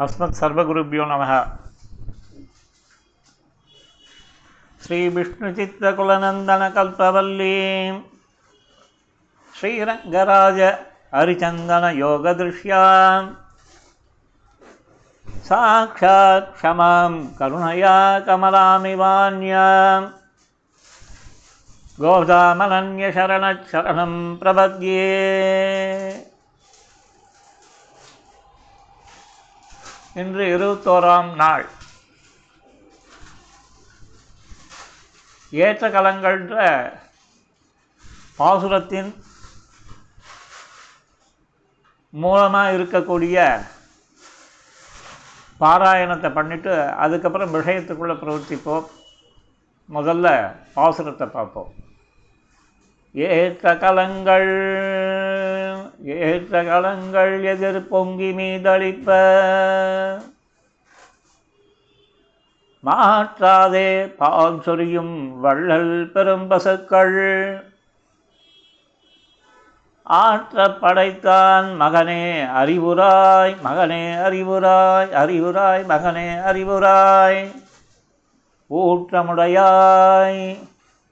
अस्मत् सर्वगुरुभ्यो नमः। श्रीविष्णुचित्तकुलनन्दनकल्पवल्लीं श्रीरङ्गराज हरिचन्दनयोगदृश्यां साक्षात् क्षमां करुणया कमलामिवान्यां गोदामनन्यशरणशरणं प्रपद्ये இன்று இருபத்தோராம் நாள். ஏற்ற கலங்கள்ன்ற பாசுரத்தின் மூலமாக இருக்கக்கூடிய பாராயணத்தை பண்ணிவிட்டு அதுக்கப்புறம் விஷயத்துக்குள்ளே பிரவர்த்திப்போம். முதல்ல பாசுரத்தை பார்ப்போம். ஏற்ற கலங்கள் ஏற்ற கலங்கள் எதிர் பொங்கி மீதளிப்ப. மாற்றாதே பால் சொரியும் வள்ளல் பெரும்பசுக்கள் ஆற்ற படைத்தான் மகனே அறிவுராய் மகனே அறிவுராய் அறிவுராய் மகனே அறிவுராய். ஊற்றமுடையாய்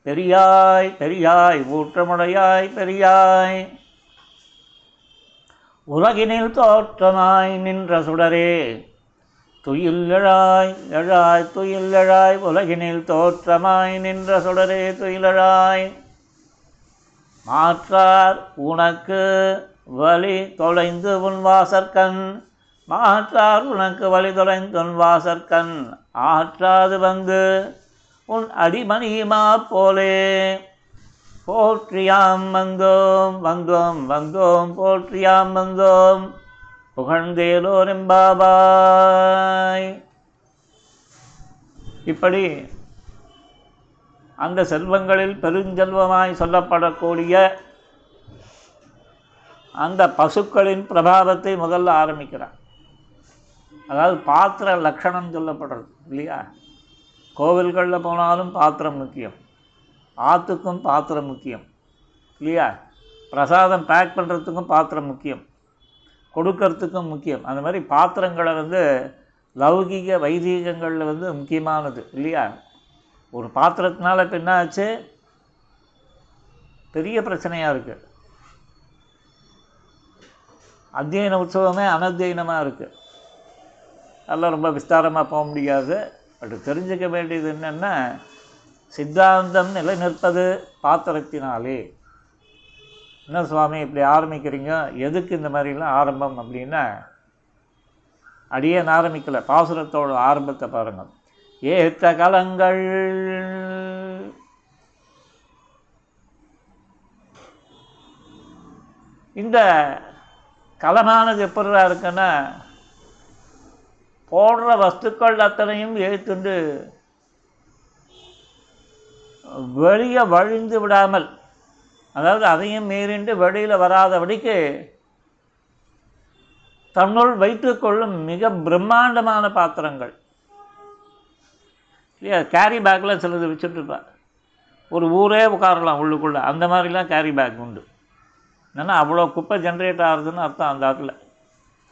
பெரியாய் பெரியாய் ஊற்றமுடையாய் பெரியாய். உலகினில் தோற்றமாய் நின்ற சுடரே. துயில் எழாய் எழாய் துயில் எழாய் உலகினில் தோற்றமாய் நின்ற சுடரே துயிலழாய். மாற்றார் உனக்கு வழி தொலைந்து உன் வாசற்கண். மாற்றார் உனக்கு வழி தொலைந்து உன் வாசற்கண். ஆற்றாது வந்து உன் அடிமணியுமா போலே. போற்றியாம் வந்தோம் வந்தோம் வந்தோம் போற்றியாம் வந்தோம் புகழ்ந்தேலோரெம்பாபாய் இப்படி அந்த செல்வங்களில் பெருஞ்செல்வமாய் சொல்லப்படக்கூடிய அந்த பசுக்களின் பிரபாவத்தை முதல்ல ஆரம்பிக்கிறார். அதாவது பாத்திர லக்ஷணம் சொல்லப்படுறது இல்லையா? கோவில்களில் போனாலும் பாத்திரம் முக்கியம். ஆற்றுக்கும் பாத்திரம் முக்கியம். இல்லையா? பிரசாதம் பேக் பண்ணுறதுக்கும் பாத்திரம் முக்கியம். கொடுக்கறதுக்கும் முக்கியம். அந்த மாதிரி பாத்திரங்களை வந்து லௌகிக வைதீகங்களில் வந்து முக்கியமானது. இல்லையா? ஒரு பாத்திரத்தினால இப்போ என்ன ஆச்சு? பெரிய பிரச்சனையாக இருக்குது அத்தியன உற்சவமே அனத்தியனமாக இருக்குது அதெல்லாம் ரொம்ப விஸ்தாரமாக போக முடியாது. பட் தெரிஞ்சுக்க வேண்டியது என்னென்னா சித்தாந்தம் நிலைநிற்பது பாத்திரத்தினாலே. என்ன சுவாமி இப்படி ஆரம்பிக்கிறீங்க? எதுக்கு இந்த மாதிரிலாம் ஆரம்பம் அப்படின்னா அடியேன் ஆரம்பிக்கலை. பாசுரத்தோட ஆரம்பத்தை பாருங்கள் ஏத்த கலங்கள். இந்த கலமானது எப்படிதான் இருக்குன்னா போடுற வஸ்துக்கள் அத்தனையும் ஏற்றுண்டு வெளியே வழிந்து விடாமல் அதாவது அதையும் மீறிண்டு வெளியில் வராதபடிக்கு தன்னுள் வைத்துக்கொள்ளும் மிக பிரம்மாண்டமான பாத்திரங்கள். இல்லையா? கேரி பேக்கில் சிலது வச்சுட்ருப்பா ஒரு ஊரே உட்காரலாம் உள்ளுக்குள்ளே. அந்த மாதிரிலாம் கேரி பேக் உண்டு. என்னென்னா அவ்வளோ குப்பை ஜென்ரேட் ஆகுதுன்னு அர்த்தம் அந்த ஆட்டில்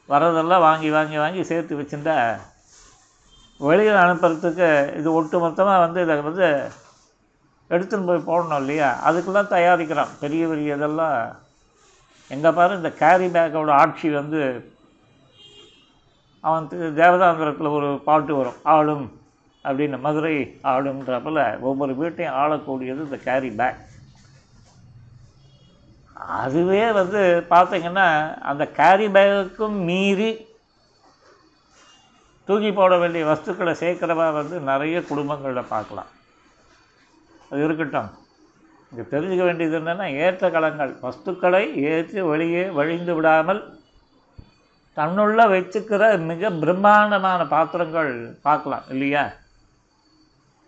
வரதெல்லாம் வாங்கி வாங்கி வாங்கி சேர்த்து வச்சுருந்தா வெளியில் அனுப்புறதுக்கு இது ஒட்டு மொத்தமாக வந்து இதை வந்து எடுத்துன்னு போய் போடணும் இல்லையா? அதுக்கெல்லாம் தயாரிக்கிறான். பெரிய பெரிய இதெல்லாம். எங்கே பாரு இந்த கேரி பேக்கோட ஆட்சி வந்து அவன் தேவதாந்திரத்தில் ஒரு பாட்டு வரும். ஆளும் அப்படின்னு மதுரை ஆளுன்றப்பல ஒவ்வொரு வீட்டையும் ஆளக்கூடியது இந்த கேரி பேக் அதுவே வந்து பார்த்திங்கன்னா அந்த கேரி பேக்குக்கும் மீறி தூக்கி போட வேண்டிய வஸ்துக்களை சேர்க்குறவா வந்து நிறைய குடும்பங்களில் பார்க்கலாம் அது இருக்கட்டும். இங்கே தெரிஞ்சுக்க வேண்டியது என்னென்னா ஏற்ற களங்கள் வஸ்துக்களை ஏற்றி வெளியே வழிந்து விடாமல் தன்னுள்ள வச்சுக்கிற மிக பிரம்மாண்டமான பாத்திரங்கள் பார்க்கலாம் இல்லையா?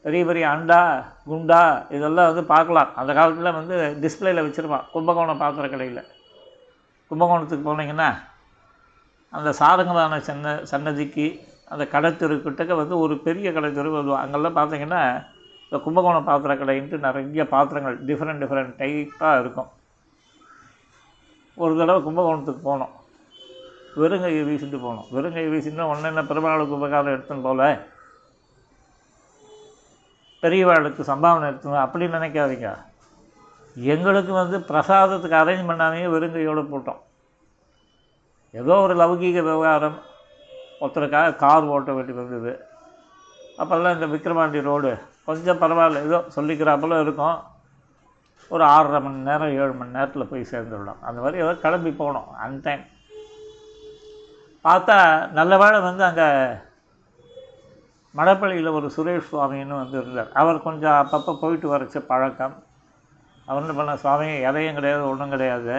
பெரிய பெரிய அண்டா குண்டா இதெல்லாம் வந்து பார்க்கலாம். அந்த காலத்தில் வந்து டிஸ்பிளேயில் வச்சுருப்பான் கும்பகோணம் பாத்திர கடையில். கும்பகோணத்துக்கு போனீங்கன்னா அந்த சாதகமான சன்ன சன்னதிக்கு அந்த கடைத்தெருக்கிட்டக்க வந்து ஒரு பெரிய கடைத்தெரு வருவோம் அங்கெல்லாம் பார்த்தீங்கன்னா இந்த கும்பகோணம் பாத்திர கடைன்ட்டு நிறைய பாத்திரங்கள் டிஃப்ரெண்ட் டிஃப்ரெண்ட் டைப்பாக இருக்கும். ஒரு தடவை கும்பகோணத்துக்கு போனோம். வெறுங்கையை வீசிட்டு போனோம். வெறுங்கையை வீசிட்டு ஒன்று என்ன பெருமாளுக்கு உபகாரம் எடுத்துன்னு போல? பெரியவாளுக்கு சம்பாவனை எடுத்துன்னு அப்படின்னு நினைக்காதீங்க. எங்களுக்கு வந்து பிரசாதத்துக்கு அரேஞ்ச் பண்ணாமே வெறுங்கையோடு போட்டோம். ஏதோ ஒரு லௌகீக விவகாரம். ஒருத்தருக்காக கார் ஓட்ட வேண்டி வந்தது. அப்போல்லாம் இந்த விக்ரமாண்டி ரோடு கொஞ்சம் பரவாயில்ல. ஏதோ சொல்லிக்கிறாப்புல இருக்கும். ஒரு ஆறரை மணி நேரம் ஏழு மணி நேரத்தில் போய் சேர்ந்துவிடும் அந்த மாதிரி ஏதோ கிளம்பி போனோம் அன் டைம் பார்த்தா நல்ல வேளை வந்து அங்கே மடப்பள்ளியில் ஒரு சுரேஷ் சுவாமின்னு வந்து இருந்தார். அவர் கொஞ்சம் அப்பப்போ போயிட்டு வரச்ச பழக்கம். அவர் என்ன பண்ண சுவாமி எதையும் கிடையாது ஒன்றும் கிடையாது.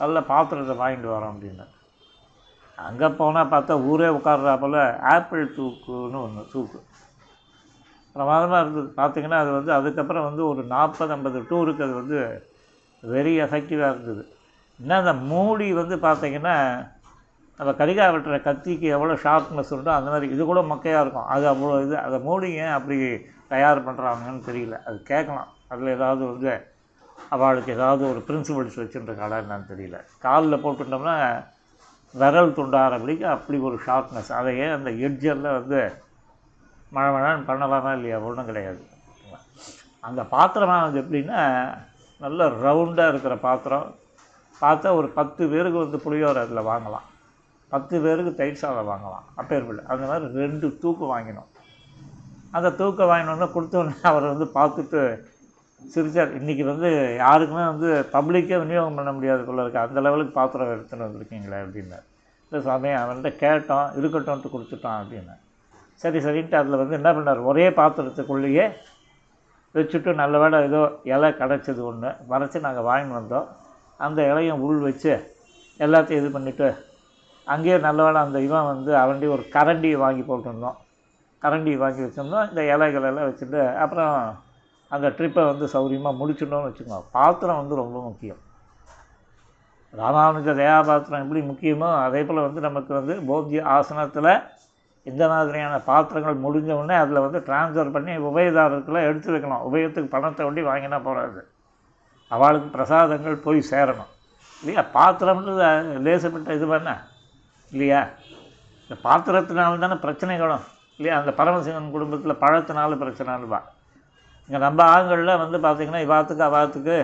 நல்ல பாத்திரத்தை வாங்கிட்டு வரோம் அப்படின்னார். அங்கே போனால் பார்த்தா ஊரே உட்கார்றா போல் ஆப்பிள் தூக்குன்னு ஒன்று தூக்கு. பிரமாதமாக இருந்தது. பார்த்தீங்கன்னா அது வந்து அதுக்கப்புறம் வந்து ஒரு நாற்பது ஐம்பது டூருக்கு அது வந்து வெரி எஃபெக்டிவாக இருந்தது. இன்னும் அந்த மூடி வந்து பார்த்தீங்கன்னா நம்ம கரிகா வெட்டுற கத்திக்கு எவ்வளோ ஷார்ப்னஸ் உண்டோ அந்த மாதிரி இது கூட மக்கையாக இருக்கும். அது அவ்வளோ இது அதை மூடி ஏன் அப்படி தயார் பண்ணுறாங்கன்னு தெரியல. அது கேட்கலாம். அதில் ஏதாவது வந்து அவளுக்கு ஏதாவது ஒரு பிரின்சிபல்ஸ் வச்சுருக்காளா என்னன்னு தெரியல. காலில் போட்டுட்டோம்னா விரல் துண்டாரபடிக்கு அப்படி ஒரு ஷார்ப்னஸ் அதையே அந்த எட்ஜரில் வந்து மழை மழைன்னு பண்ணலாமா இல்லையா? ஒன்றும் கிடையாது. அந்த பாத்திரமானது எப்படின்னா நல்ல ரவுண்டாக இருக்கிற பாத்திரம். பார்த்தா ஒரு பத்து பேருக்கு வந்து புளியோரை அதில் வாங்கலாம். பத்து பேருக்கு தயிர் சாதம் வாங்கலாம். அப்பேற்பட்ட. அந்த மாதிரி ரெண்டு தூக்கு வாங்கினோம். அந்த தூக்கம் வாங்கினோன்னே கொடுத்தோன்னே அவர் வந்து பார்த்துட்டு சிரிச்சார். இன்றைக்கி வந்து யாருக்குமே வந்து பப்ளிக்கே விநியோகம் பண்ண முடியாது போல இருக்கு. அந்த லெவலுக்கு பாத்திரம் எடுத்துன்னு வந்திருக்கீங்களே அப்படின்னார். இல்லை சாமி அவன்கிட்ட கேட்டோம். இருக்கட்டும்ன்ட்டு கொடுத்துட்டான் அப்படின்னு சரி சரின்ட்டு அதில் வந்து என்ன பண்ணார்? ஒரே பாத்திரத்துக்குள்ளேயே வச்சுட்டு நல்ல வேலை ஏதோ இலை கிடச்சது ஒன்று மறைச்சி நாங்கள் வாங்கிட்டு வந்தோம். அந்த இலையும் உள் வச்சு எல்லாத்தையும் இது பண்ணிவிட்டு அங்கேயே நல்ல வேலை அந்த இவன் வந்து அவன்டி ஒரு கரண்டியை வாங்கி போட்டிருந்தோம். கரண்டி வாங்கி வச்சிருந்தோம். இந்த இலைகள் எல்லாம் வச்சுட்டு அப்புறம் அந்த ட்ரிப்பை வந்து சௌரியமாக முடிச்சிடணும்னு வச்சுக்கோங்க. பாத்திரம் வந்து ரொம்ப முக்கியம். ராமானுஜ தயாபாத்திரம் எப்படி முக்கியமோ அதே போல் வந்து நமக்கு வந்து போத்திய ஆசனத்தில் இந்த மாதிரியான பாத்திரங்கள் முடிஞ்ச உடனே அதில் வந்து ட்ரான்ஸ்ஃபர் பண்ணி உபயதாரருக்குலாம் எடுத்து வைக்கணும். உபயத்துக்கு பணத்தை ஒண்டி வாங்கினா போகாது அவளுக்கு பிரசாதங்கள் போய் சேரணும். இல்லையா? பாத்திரம்ன்றது லேசப்பட்ட இது பண்ண இல்லையா? இந்த பாத்திரத்தினால தானே பிரச்சனைகளும் இல்லையா? அந்த பரமசிவன் குடும்பத்தில் பழத்தினால பிரச்சனைன்னு இங்கே நம்ம ஆண்களில் வந்து பார்த்திங்கன்னா இவாத்துக்கு அவாத்துக்கு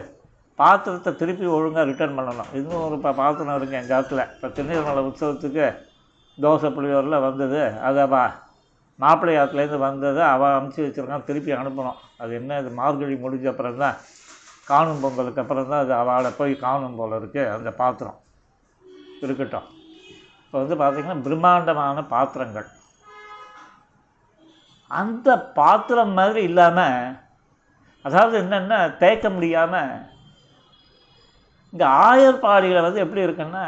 பாத்திரத்தை திருப்பி ஒழுங்காக ரிட்டர்ன் பண்ணணும். இன்னும் ஒரு பா பாத்திரம் இருக்குது எங்கள் காலத்தில் இப்போ திருநீர்மலை உற்சவத்துக்கு தோசை புளியோரில் வந்தது. அதை அவ மாப்பிள்ளையாத்துலேருந்து வந்தது அவள் அமுச்சு வச்சுருக்கான் திருப்பி அனுப்பணும். அது என்ன இது மார்கழி முடிஞ்ச அப்புறம் தான் காணும் பொங்கலுக்கு அப்புறம் தான் அது அவளை போய் காணும் போல் இருக்குது அந்த பாத்திரம். இருக்கட்டும். இப்போ வந்து பார்த்திங்கன்னா பிரம்மாண்டமான பாத்திரங்கள். அந்த பாத்திரம் மாதிரி இல்லாமல் அதாவது என்னென்னா தேய்க்க முடியாமல் இந்த ஆயர்பாடியில் வந்து எப்படி இருக்குன்னா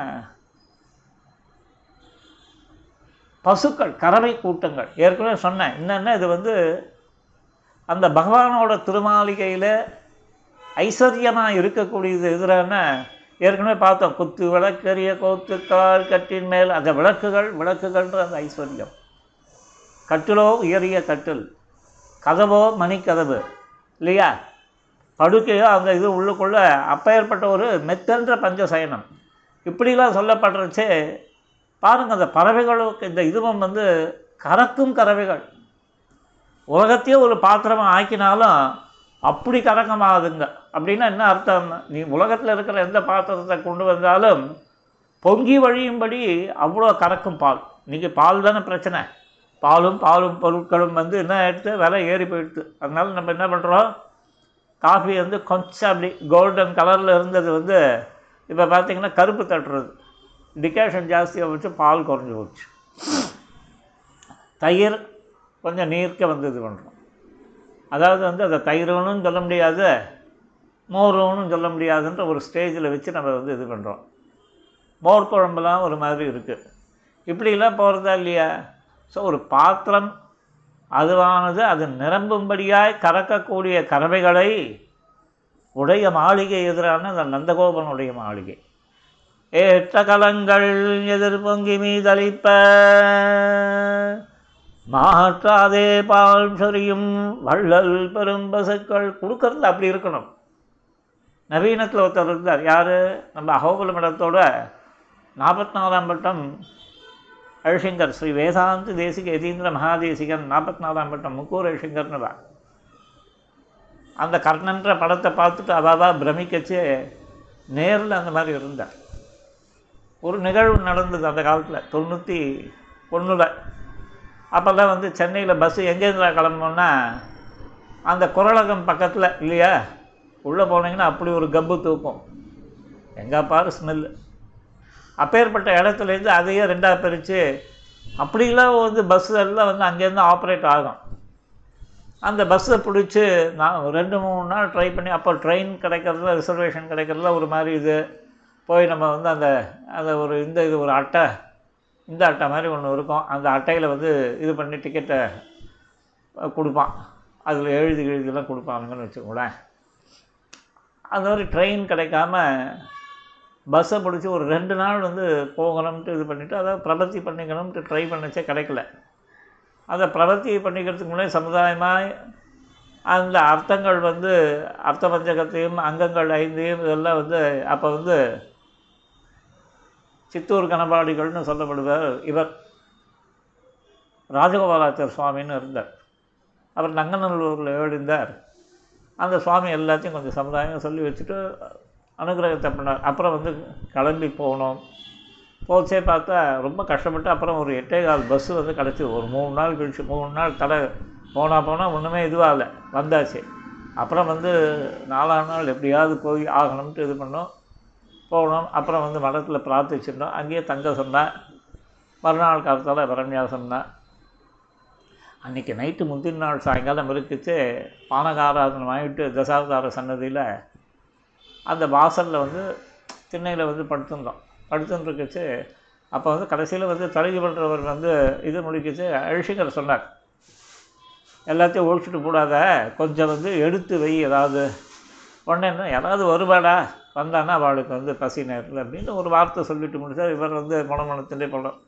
பசுக்கள் கறவை கூட்டங்கள். ஏற்கனவே சொன்னேன். என்னென்னா இது வந்து அந்த பகவானோட திருமாளிகையில் ஐஸ்வர்யமாக இருக்கக்கூடியது எதிரான ஏற்கனவே பார்த்தோம். குத்து விளக்கரிய கோத்துக்கால் கட்டின் மேல். அந்த விளக்குகள் விளக்குகள்ன்ற அந்த ஐஸ்வர்யம். கட்டிலோ உயரிய கட்டில். கதவோ மணிக்கதவு. இல்லையா? படுக்கையோ அந்த இது உள்ளுக்குள்ளே அப்பேற்பட்ட ஒரு மெத்தன்ற பஞ்சசயனம். இப்படிலாம் சொல்லப்படுறச்சே பாருங்கள் அந்த பறவைகளுக்கு இந்த இதுவும் வந்து கறக்கும் கறவைகள். உலகத்தையே ஒரு பாத்திரமாக ஆக்கினாலும் அப்படி கறக்கமாகுதுங்க. அப்படின்னா என்ன அர்த்தம்? நீ உலகத்தில் இருக்கிற எந்த பாத்திரத்தை கொண்டு வந்தாலும் பொங்கி வழியும்படி அவ்வளோ கறக்கும் பால். இன்றைக்கி பால் தானே பிரச்சனை. பாலும் பாலும் பொருட்களும் வந்து என்ன ஆகிடுது விலை ஏறி போயிடுது. அதனால் நம்ம என்ன பண்ணுறோம் காஃபி வந்து கொஞ்சம் அப்படி கோல்டன் கலரில் இருந்தது வந்து இப்போ பார்த்திங்கன்னா கருப்பு தட்டுறது. டிகேஷன் ஜாஸ்தியாக வச்சு பால் குறைஞ்சி போச்சு. தயிர் கொஞ்சம் நீர்க்க வந்து இது பண்ணுறோம் அதாவது வந்து அதை தயிர்னும் சொல்ல முடியாது மோருன்னு சொல்ல முடியாதுன்ற ஒரு ஸ்டேஜில் வச்சு நம்ம வந்து இது பண்ணுறோம் மோர் குழம்புலாம் ஒரு மாதிரி இருக்குது இப்படிலாம் போகிறதா இல்லையா? ஸோ ஒரு பாத்திரம் அதுவானது அது நிரம்பும்படியாய் கறக்கக்கூடிய கறவைகளை உடைய மாளிகை எதிரான அந்த நந்தகோபனுடைய மாளிகை. ஏற்ற கலங்கள் எதிர்பொங்கி மீதளிப்ப. மாற்றாதே பால் சொரியும் வள்ளல் பெரும் பசுக்கள். கொடுக்கறது அப்படி இருக்கணும். நவீனத்தில் ஒருத்தர் இருந்தார். யார்? நம்ம அகோகுல மடத்தோட நாற்பத்தி நாலாம் பட்டம் அழிசங்கர் ஸ்ரீ வேதாந்த தேசிக எதீந்திர மகாதேசிகன் நாற்பத்தி நாலாம் பட்டம் முக்கூர் அழிசங்கர்னு அந்த கர்ணன்ற படத்தை பார்த்துட்டு அவாவா பிரமிக்கச்சு நேரில் அந்த மாதிரி இருந்தார். ஒரு நிகழ்வு நடந்தது அந்த காலத்தில் தொண்ணூற்றி ஒன்றில் அப்போல்லாம் வந்து சென்னையில் பஸ்ஸு எங்கேருந்து கிளம்புனோன்னா அந்த குரலகம் பக்கத்தில் இல்லையா? உள்ளே போனீங்கன்னா அப்படி ஒரு கப்பு தூக்கும். எங்கே பாரு ஸ்மெல்லு அப்பேற்பட்ட இடத்துலேருந்து அதையே ரெண்டாக பிரித்து அப்படிலாம் வந்து பஸ்ஸு எல்லாம் வந்து அங்கேருந்து ஆப்ரேட் ஆகும். அந்த பஸ்ஸை பிடிச்சி நான் ரெண்டு மூணு நாள் ட்ரை பண்ணி அப்போ ட்ரெயின் கிடைக்கிறதுல ரிசர்வேஷன் கிடைக்கிறதுல ஒரு மாதிரி இது. போய் நம்ம வந்து அந்த அந்த ஒரு இந்த இது ஒரு அட்டை இந்த அட்டை மாதிரி ஒன்று இருக்கும். அந்த அட்டையில் வந்து இது பண்ணி டிக்கெட்டை கொடுப்பான். அதில் எழுதி எழுதிலாம் கொடுப்பானுங்கன்னு வச்சுக்கோங்களேன். அந்த மாதிரி ட்ரெயின் கிடைக்காம பஸ்ஸை பிடிச்சி ஒரு ரெண்டு நாள் வந்து போகணும்ட்டு இது பண்ணிவிட்டு அதை பிரபத்தி பண்ணிக்கணும்ட்டு ட்ரை பண்ணிச்சே கிடைக்கல. அதை பிரபத்தி பண்ணிக்கிறதுக்கு முன்னாடி சமுதாயமாக அந்த அர்த்தங்கள் வந்து அர்த்த பஞ்சகத்தையும் அங்கங்கள் ஐந்தையும் இதெல்லாம் வந்து அப்போ வந்து சித்தூர் கணபாடிகள்னு சொல்லப்படுவார் இவர் ராஜகோபாலாச்சர் சுவாமின்னு இருந்தார். அவர் நங்கநல்லூரில் எழுந்தார். அந்த சுவாமி எல்லாத்தையும் கொஞ்சம் சமுதாயம் சொல்லி வச்சுட்டு அனுகிரகத்தை பண்ணார். அப்புறம் வந்து கிளம்பி போனோம். போச்சே பார்த்தா ரொம்ப கஷ்டப்பட்டு அப்புறம் ஒரு எட்டே கால் பஸ்ஸு வந்து கிடச்சி ஒரு மூணு நாள் கழிச்சு மூணு நாள் தலை போனால் போனால் ஒன்றுமே இதுவாகலை. வந்தாச்சு. அப்புறம் வந்து நாலாம் நாள் எப்படியாவது போய் ஆகணும்ட்டு இது பண்ணோம். போனோம் அப்புறம் வந்து மடத்தில் பிரார்த்திச்சிருந்தோம் அங்கேயே தங்க சொன்னேன் மறுநாள் காலத்தால் வரன்யாசம் தான் அன்றைக்கி நைட்டு முந்தின நாள் சாயங்காலம் இருக்குச்சு பானகாராதனம் வாங்கிட்டு தசாவதார சன்னதியில் அந்த வாசலில் வந்து திண்ணையில் வந்து படுத்திருந்தோம். படுத்துருக்குச்சு அப்போ வந்து கடைசியில் வந்து தலைவி பண்ணுறவர் வந்து இது முடிக்கிச்சு அழிஷிகர் சொன்னார் எல்லாத்தையும் ஒழிச்சிட்டு கூடாத கொஞ்சம் வந்து எடுத்து வை. ஏதாவது உடனே என்ன யாராவது வருவாடா வந்தான்னா அவளுக்கு வந்து பசி நேரத்தில் அப்படின்னு ஒரு வார்த்தை சொல்லிட்டு முடிச்சார் இவர் வந்து மனமனத்திலே படம்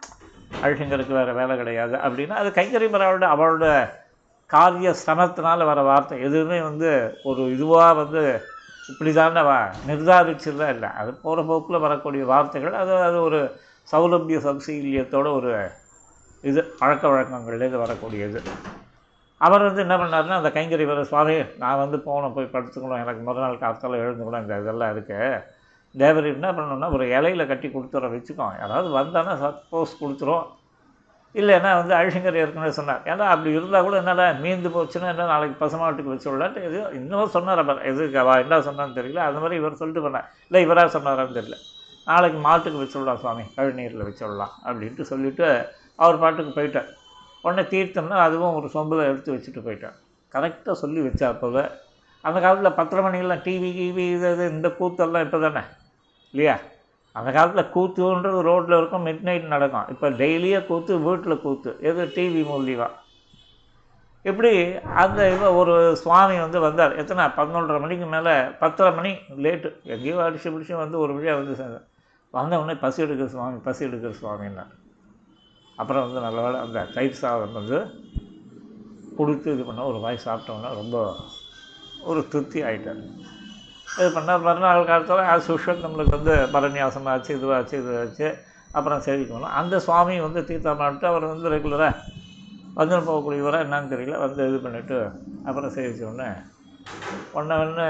அழிஷங்கருக்கு வேறு வேலை கிடையாது அப்படின்னா அது கைங்கறி அவளோட அவளோட காரிய சிரமத்தினால் வர வார்த்தை. எதுவுமே வந்து ஒரு இதுவாக வந்து இப்படி தானே வா நிர்தாரிச்சதுலாம் இல்லை. அது போகிற போக்கில் வரக்கூடிய வார்த்தைகள் அது அது ஒரு சௌலபிய சௌசீல்யத்தோட ஒரு இது பழக்க வழக்கங்கள்லேருந்து வரக்கூடியது. அவர் வந்து என்ன பண்ணார்னா அந்த கைங்கறி வர சுவாமி நான் வந்து போனோம் போய் படுத்துக்கணும். எனக்கு முதல் நாள் காலத்தால் எழுந்துக்கணும் இந்த இதெல்லாம் இருக்குது தேவர் என்ன பண்ணணும்னா ஒரு இலையில கட்டி கொடுத்துற வச்சுக்கோ. யாராவது வந்தானா சப்போஸ் கொடுத்துரும். இல்லைன்னா வந்து அழிஷங்கர் ஏற்கனவே சொன்னார். ஏன்னா அப்படி இருந்தால் கூட என்னடா மீந்து போச்சுன்னா என்ன நாளைக்கு பசுமாட்டுக்கு வச்சு விடலான்ட்டு இது இன்னும் சொன்னார் அவர். எதுக்கு அவள் என்ன சொன்னான்னு தெரியல. அது மாதிரி இவர் சொல்லிட்டு பண்ணார் இல்லை இவராக சொன்னாரான்னு தெரியல. நாளைக்கு மாட்டுக்கு வச்சு விடலாம் சுவாமி. கழுநீரில் வச்சு விடலாம் அப்படின்ட்டு சொல்லிவிட்டு அவர் பாட்டுக்கு போயிட்டார். உடனே தீர்த்தம்னா அதுவும் ஒரு சொம்பில் எடுத்து வச்சுட்டு போயிட்டார் கரெக்டாக சொல்லி வச்சா அப்போவே. அந்த காலத்தில் பத்தரை மணிக்கெல்லாம் டிவி கிவி இது இது இந்த கூத்தெல்லாம் இப்போ தானே இல்லையா? அந்த காலத்தில் கூத்துன்றது ரோட்டில் இருக்கும் மிட் நைட் நடக்கும். இப்போ டெய்லியே கூத்து வீட்டில் கூத்து. எது? டிவி மூலியமாக இப்படி அந்த இவ ஒரு சுவாமி வந்து வந்தார். எத்தனை? பதினொன்றரை மணிக்கு மேலே பத்தரை மணி லேட்டு எங்கேயோ அடிச்சு பிடிச்சி வந்து ஒரு வழியாக வந்து சேர்ந்தார் வந்த உடனே பசி எடுக்கிற சுவாமி பசி எடுக்கிற சுவாமின்னார். அப்புறம் வந்து நல்ல வேலை அந்த தயிர் சாதம் வந்து கொடுத்து இது பண்ண ஒரு வாய் சாப்பிட்டோன்னா ரொம்ப ஒரு திருப்தி ஆகிட்டார் இது பண்ணால் மறுநாள் காலத்தில் ஆஸ் யூஷுவல் நம்மளுக்கு வந்து பரநியாசம் ஆச்சு இதுவாச்சு இதுவாச்சு அப்புறம் சேவிக்கணும் அந்த சுவாமி வந்து தீர்த்தமாட்டு அவர் வந்து ரெகுலராக வந்து போகக்கூடியவராக என்னன்னு தெரியல. வந்து இது பண்ணிவிட்டு அப்புறம் சேவிச்சோடனே ஒன்று ஒன்று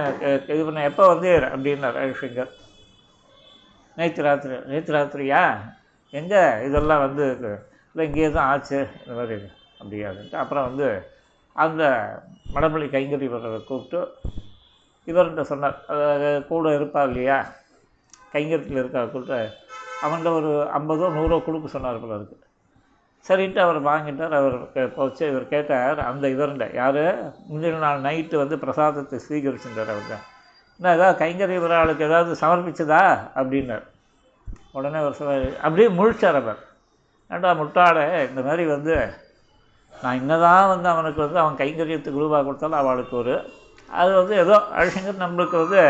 இது பண்ண எப்போ வந்து அப்படின்னார் ரவிசங்கர். நேற்று ராத்திரி நேற்று ராத்திரியா? எங்கே? இதெல்லாம் வந்து இல்லை இங்கேயே தான் ஆச்சு இந்த மாதிரி அப்படியாதுன்ட்டு அப்புறம் வந்து அந்த மடமொழி கைங்கறி வர்றதை கூப்பிட்டு இவர்கிட்ட சொன்னார். அதாவது கூட இருப்பார் இல்லையா? கைங்கரத்தில் இருக்கா கூப்பிட்டு அவன்கிட்ட ஒரு ஐம்பதோ நூறோ கொடுக்க சொன்னார் போல இருக்கு. சரின்ட்டு அவர் வாங்கிட்டார். அவர் போச்சு. இவர் கேட்டார் அந்த இவர்கிட்ட யார்? முந்தின நாள் நைட்டு வந்து பிரசாதத்தை ஸ்வீகரிச்சுட்டார் அவர்கிட்ட. என்ன ஏதாவது கைங்கறி விழாளுக்கு ஏதாவது சமர்ப்பிச்சதா? அப்படின்னார். உடனே அவர் சொன்னார் அப்படியே முழிச்சார் அவர். ஏண்டா முட்டாளே இந்த மாதிரி வந்து நான் என்னதான் வந்து அவனுக்கு வந்து அவன் கைங்கரியத்துக்கு ரூபா கொடுத்தாலும் அவளுக்கு ஒரு அது வந்து ஏதோ அழகர் நம்மளுக்கு வந்து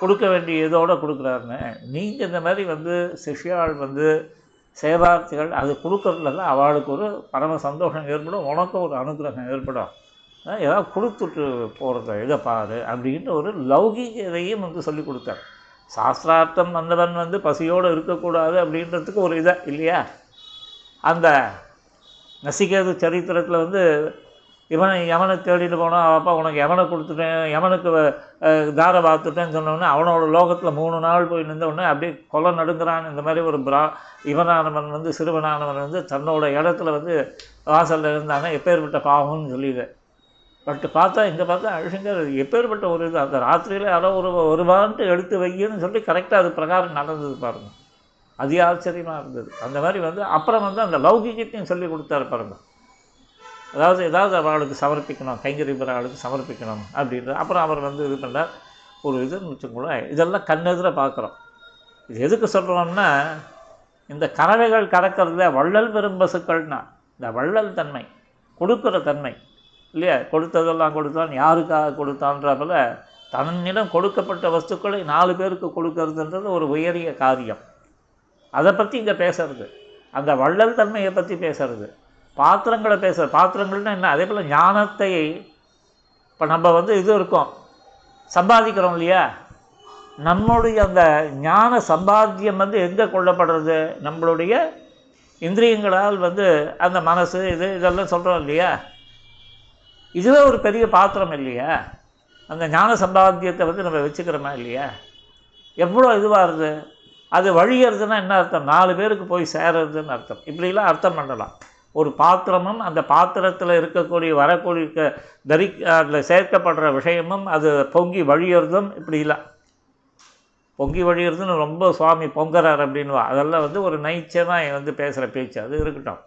கொடுக்க வேண்டிய இதோட கொடுக்குறாருன்னு. நீங்கள் இந்த மாதிரி வந்து சிஷ்யாள் வந்து சேவார்த்திகள் அது கொடுக்கறதுல அவளுக்கு ஒரு பரம சந்தோஷம் ஏற்படும் உனக்கும் ஒரு அனுகிரகம் ஏற்படும். ஏதாவது கொடுத்துட்டு போகிறத இதை பாரு அப்படின்ட்டு ஒரு லௌகிகதையும் வந்து சொல்லி கொடுத்தார். சாஸ்திரார்த்தம் வந்தவன் வந்து பசியோடு இருக்கக்கூடாது அப்படின்றதுக்கு ஒரு இதை இல்லையா? அந்த நசிகேது சரித்திரத்தில் வந்து இவனை யமனை தேடிட்டு போனான் அப்பா உனக்கு யமனை கொடுத்துட்டேன் யமனுக்கு தாரை பார்த்துட்டேன்னு சொன்னோடனே அவனோட லோகத்தில் மூணு நாள் போய் நின்றவுடனே அப்படியே கொலை நடுங்கிறான். இந்த மாதிரி ஒரு பிரா இவனானவன் வந்து சிறுவனானவன் வந்து தன்னோட இடத்துல வந்து வாசலில் இருந்தாங்க எப்பேற்பட்ட பாவம்னு சொல்லிடு. பட் பார்த்தா இங்கே பார்த்தா அழிசங்கர் எப்பேற்பட்ட ஒரு இது அந்த ராத்திரியில் யாரோ ஒரு ஒரு வாரண்ட்டு எடுத்து வைக்கணும்னு சொல்லி கரெக்டாக அது பிரகாரம் நடந்தது பாருங்கள் அது ஆச்சரியமாக இருந்தது. அந்த மாதிரி வந்து அப்புறம் வந்து அந்த லௌகிகத்தையும் சொல்லி கொடுத்தாரு பாருங்க. அதாவது ஏதாவது அவர்களுக்கு சமர்ப்பிக்கணும் கைங்கரிபுர அவளுக்கு சமர்ப்பிக்கணும் அப்படின்ற அப்புறம் அவர் வந்து இது பண்ணார். ஒரு இதுன்னு வச்சுக்கோங்களேன் இதெல்லாம் கண்ணெதிர பார்க்குறோம். இது எதுக்கு சொல்கிறோம்னா இந்த கறவைகள் கறக்கிறதுல வள்ளல் பெரும் பசுக்கள்னா இந்த வள்ளல் தன்மை கொடுக்குற தன்மை இல்லையா? கொடுத்ததெல்லாம் கொடுத்தான் யாருக்காக கொடுத்தான்றப்பல தன்னிடம் கொடுக்கப்பட்ட வஸ்துக்களை நாலு பேருக்கு கொடுக்கறதுன்றது ஒரு உயரிய காரியம். அதை பற்றி இங்கே பேசுறது. அந்த வள்ளல் தன்மையை பற்றி பேசுறது. பாத்திரங்களை பேசுகிற பாத்திரங்கள்னா என்ன? அதே போல் ஞானத்தை இப்போ நம்ம வந்து இது இருக்கோம். சம்பாதிக்கிறோம் இல்லையா? நம்மளுடைய அந்த ஞான சம்பாத்தியம் வந்து எங்கே கொள்ளப்படுறது? நம்மளுடைய இந்திரியங்களால் வந்து அந்த மனசு இது இதெல்லாம் சொல்கிறோம் இல்லையா? இதுவே ஒரு பெரிய பாத்திரம் இல்லையா? அந்த ஞான சம்பாத்தியத்தை வந்து நம்ம வச்சுக்கிறோமா இல்லையா? எவ்வளோ இதுவாகுது அது வழியறதுன்னா என்ன அர்த்தம்? நாலு பேருக்கு போய் சேருறதுன்னு அர்த்தம். இப்படிலாம் அர்த்தம் பண்ணலாம். ஒரு பாத்திரமும் அந்த பாத்திரத்தில் இருக்கக்கூடிய வரக்கூடிய தரி அதில் சேர்க்கப்படுற விஷயமும் அது பொங்கி வழியறதும் இப்படிலாம் பொங்கி வழியுறதுன்னு ரொம்ப சுவாமி பொங்கறார் அப்படின்வா அதெல்லாம் வந்து ஒரு நைச்சமாக வந்து பேசுகிற பேச்சு. அது இருக்கட்டும்.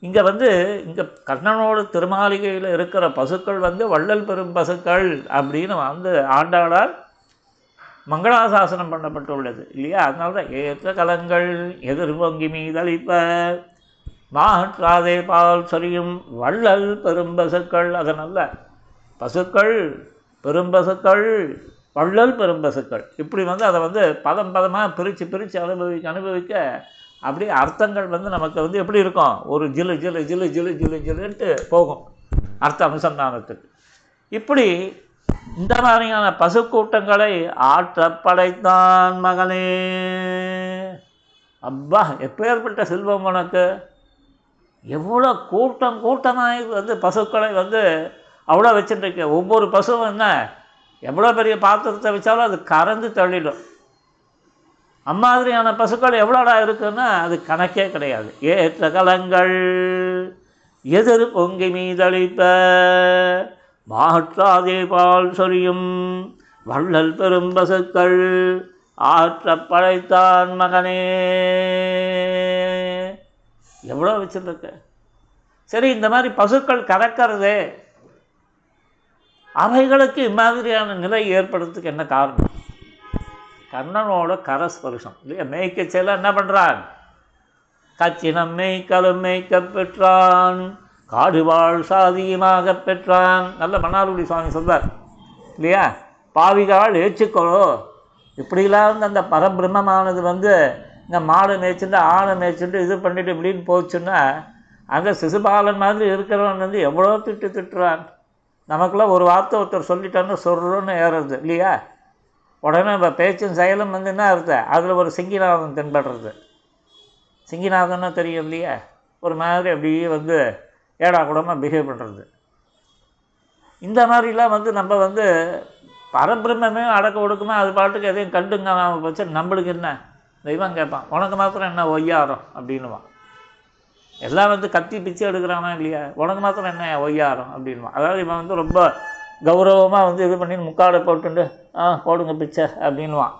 இங்கே வந்து இங்கே கண்ணனோட திருமாளிகையில் இருக்கிற பசுக்கள் வந்து வள்ளல் பெரும் பசுக்கள் அப்படின்னு வந்து ஆண்டாளால் மங்களாசாசனம் பண்ணப்பட்டுள்ளது இல்லையா? அதனால தான் ஏற்ற கலங்கள் எதிர்வங்கி மீதளிப்ப மாற்றாதே பால் சொரியும் வள்ளல் பெரும்பசுக்கள். அதனல்ல பசுக்கள் பெரும்பசுக்கள் வள்ளல் பெரும்பசுக்கள். இப்படி வந்து அதை வந்து பதம் பதமாக பிரித்து பிரித்து அனுபவிக்க அனுபவிக்க அப்படியே அர்த்தங்கள் வந்து நமக்கு வந்து எப்படி இருக்கும்? ஒரு ஜிலு ஜிலு ஜிலு ஜிலு ஜிலு ஜிலுன்ட்டு போகும். அர்த்த அனுசந்தானத்துக்கு. இப்படி இந்த மாதிரியான பசுக்கூட்டங்களை ஆற்றப்படைத்தான் மகனே அப்பா எப்பேற்பட்ட செல்வம் உனக்கு? எவ்வளோ கூட்டம் கூட்டமாக வந்து பசுக்களை வந்து அவ்வளோ வச்சுட்டுருக்கு ஒவ்வொரு பசுவும் என்ன? எவ்வளோ பெரிய பாத்திரத்தை வச்சாலும் அது கறந்து தள்ளிடும். அம்மாதிரியான பசுக்கள் எவ்வளோடா இருக்குன்னா அது கணக்கே கிடையாது. ஏற்ற கலங்கள் எதிர் பொங்கி மீதளிப்ப மாற்றாதே பால் சொரியும் வள்ளல் பெரும் பசுக்கள் ஆற்ற படைத்தான் மகனே. எவ்வளோ வச்சுருக்க? சரி இந்த மாதிரி பசுக்கள் கறக்கிறதே அவைகளுக்கு இம்மாதிரியான நிலை ஏற்படுறதுக்கு என்ன காரணம்? கண்ணனோட கரஸ்பர்ஷம். இல்லையா மேய்க்க செல்ல என்ன பண்ணுறான் கச்சினம் மேய்க்கலும் மேய்க்க பெற்றான். காடுவாழ் சாதியமாக பெற்றான். நல்ல மன்னார்குடி சுவாமி சொல்வார். இல்லையா? பாவிகால் ஏச்சுக்கொள்ளோ இப்படிலாம் வந்து அந்த பரபிரம்மமானது வந்து இந்த மாடு மேய்ச்சிட்டு ஆணை மேய்ச்சிட்டு இது பண்ணிட்டு இப்படின்னு போச்சுன்னா அங்கே சிசுபாலன் மாதிரி இருக்கிறவன் வந்து எவ்வளோ திட்டு திட்டுறான். நமக்குலாம் ஒரு வார்த்தை ஒருத்தர் சொல்லிட்டான்னு சொல்கிறோன்னு ஏறுறது இல்லையா? உடனே இப்போ பேச்சும் செயலும் வந்து என்ன அர்த்தம் அதில் ஒரு சிங்கிநாதன் தென்படுறது. சிங்கிநாதன்னா தெரியும் இல்லையா? ஒரு மாதிரி அப்படியே வந்து ஏடா கூடமாக பிஹேவ் பண்ணுறது இந்த மாதிரிலாம் வந்து நம்ம வந்து பரபிரம்மே அடக்க ஒடுக்குமா அது பாட்டுக்கு எதையும் கண்டுங்க வச்சு நம்மளுக்கு என்ன? தெய்வம் கேட்பான் உனக்கு மாத்திரம் என்ன ஒய்யாரம்? அப்படின்னுவான். எல்லாம் வந்து கத்தி பிச்சு எடுக்கிறானா இல்லையா? உனக்கு மாத்திரம் என்ன ஒய்யாரம்? அப்படின்வான் அதாவது இவன் வந்து ரொம்ப கௌரவமாக வந்து இது பண்ணி முக்காடை போட்டுண்டு ஆ போடுங்க பிச்சை அப்படின்வான்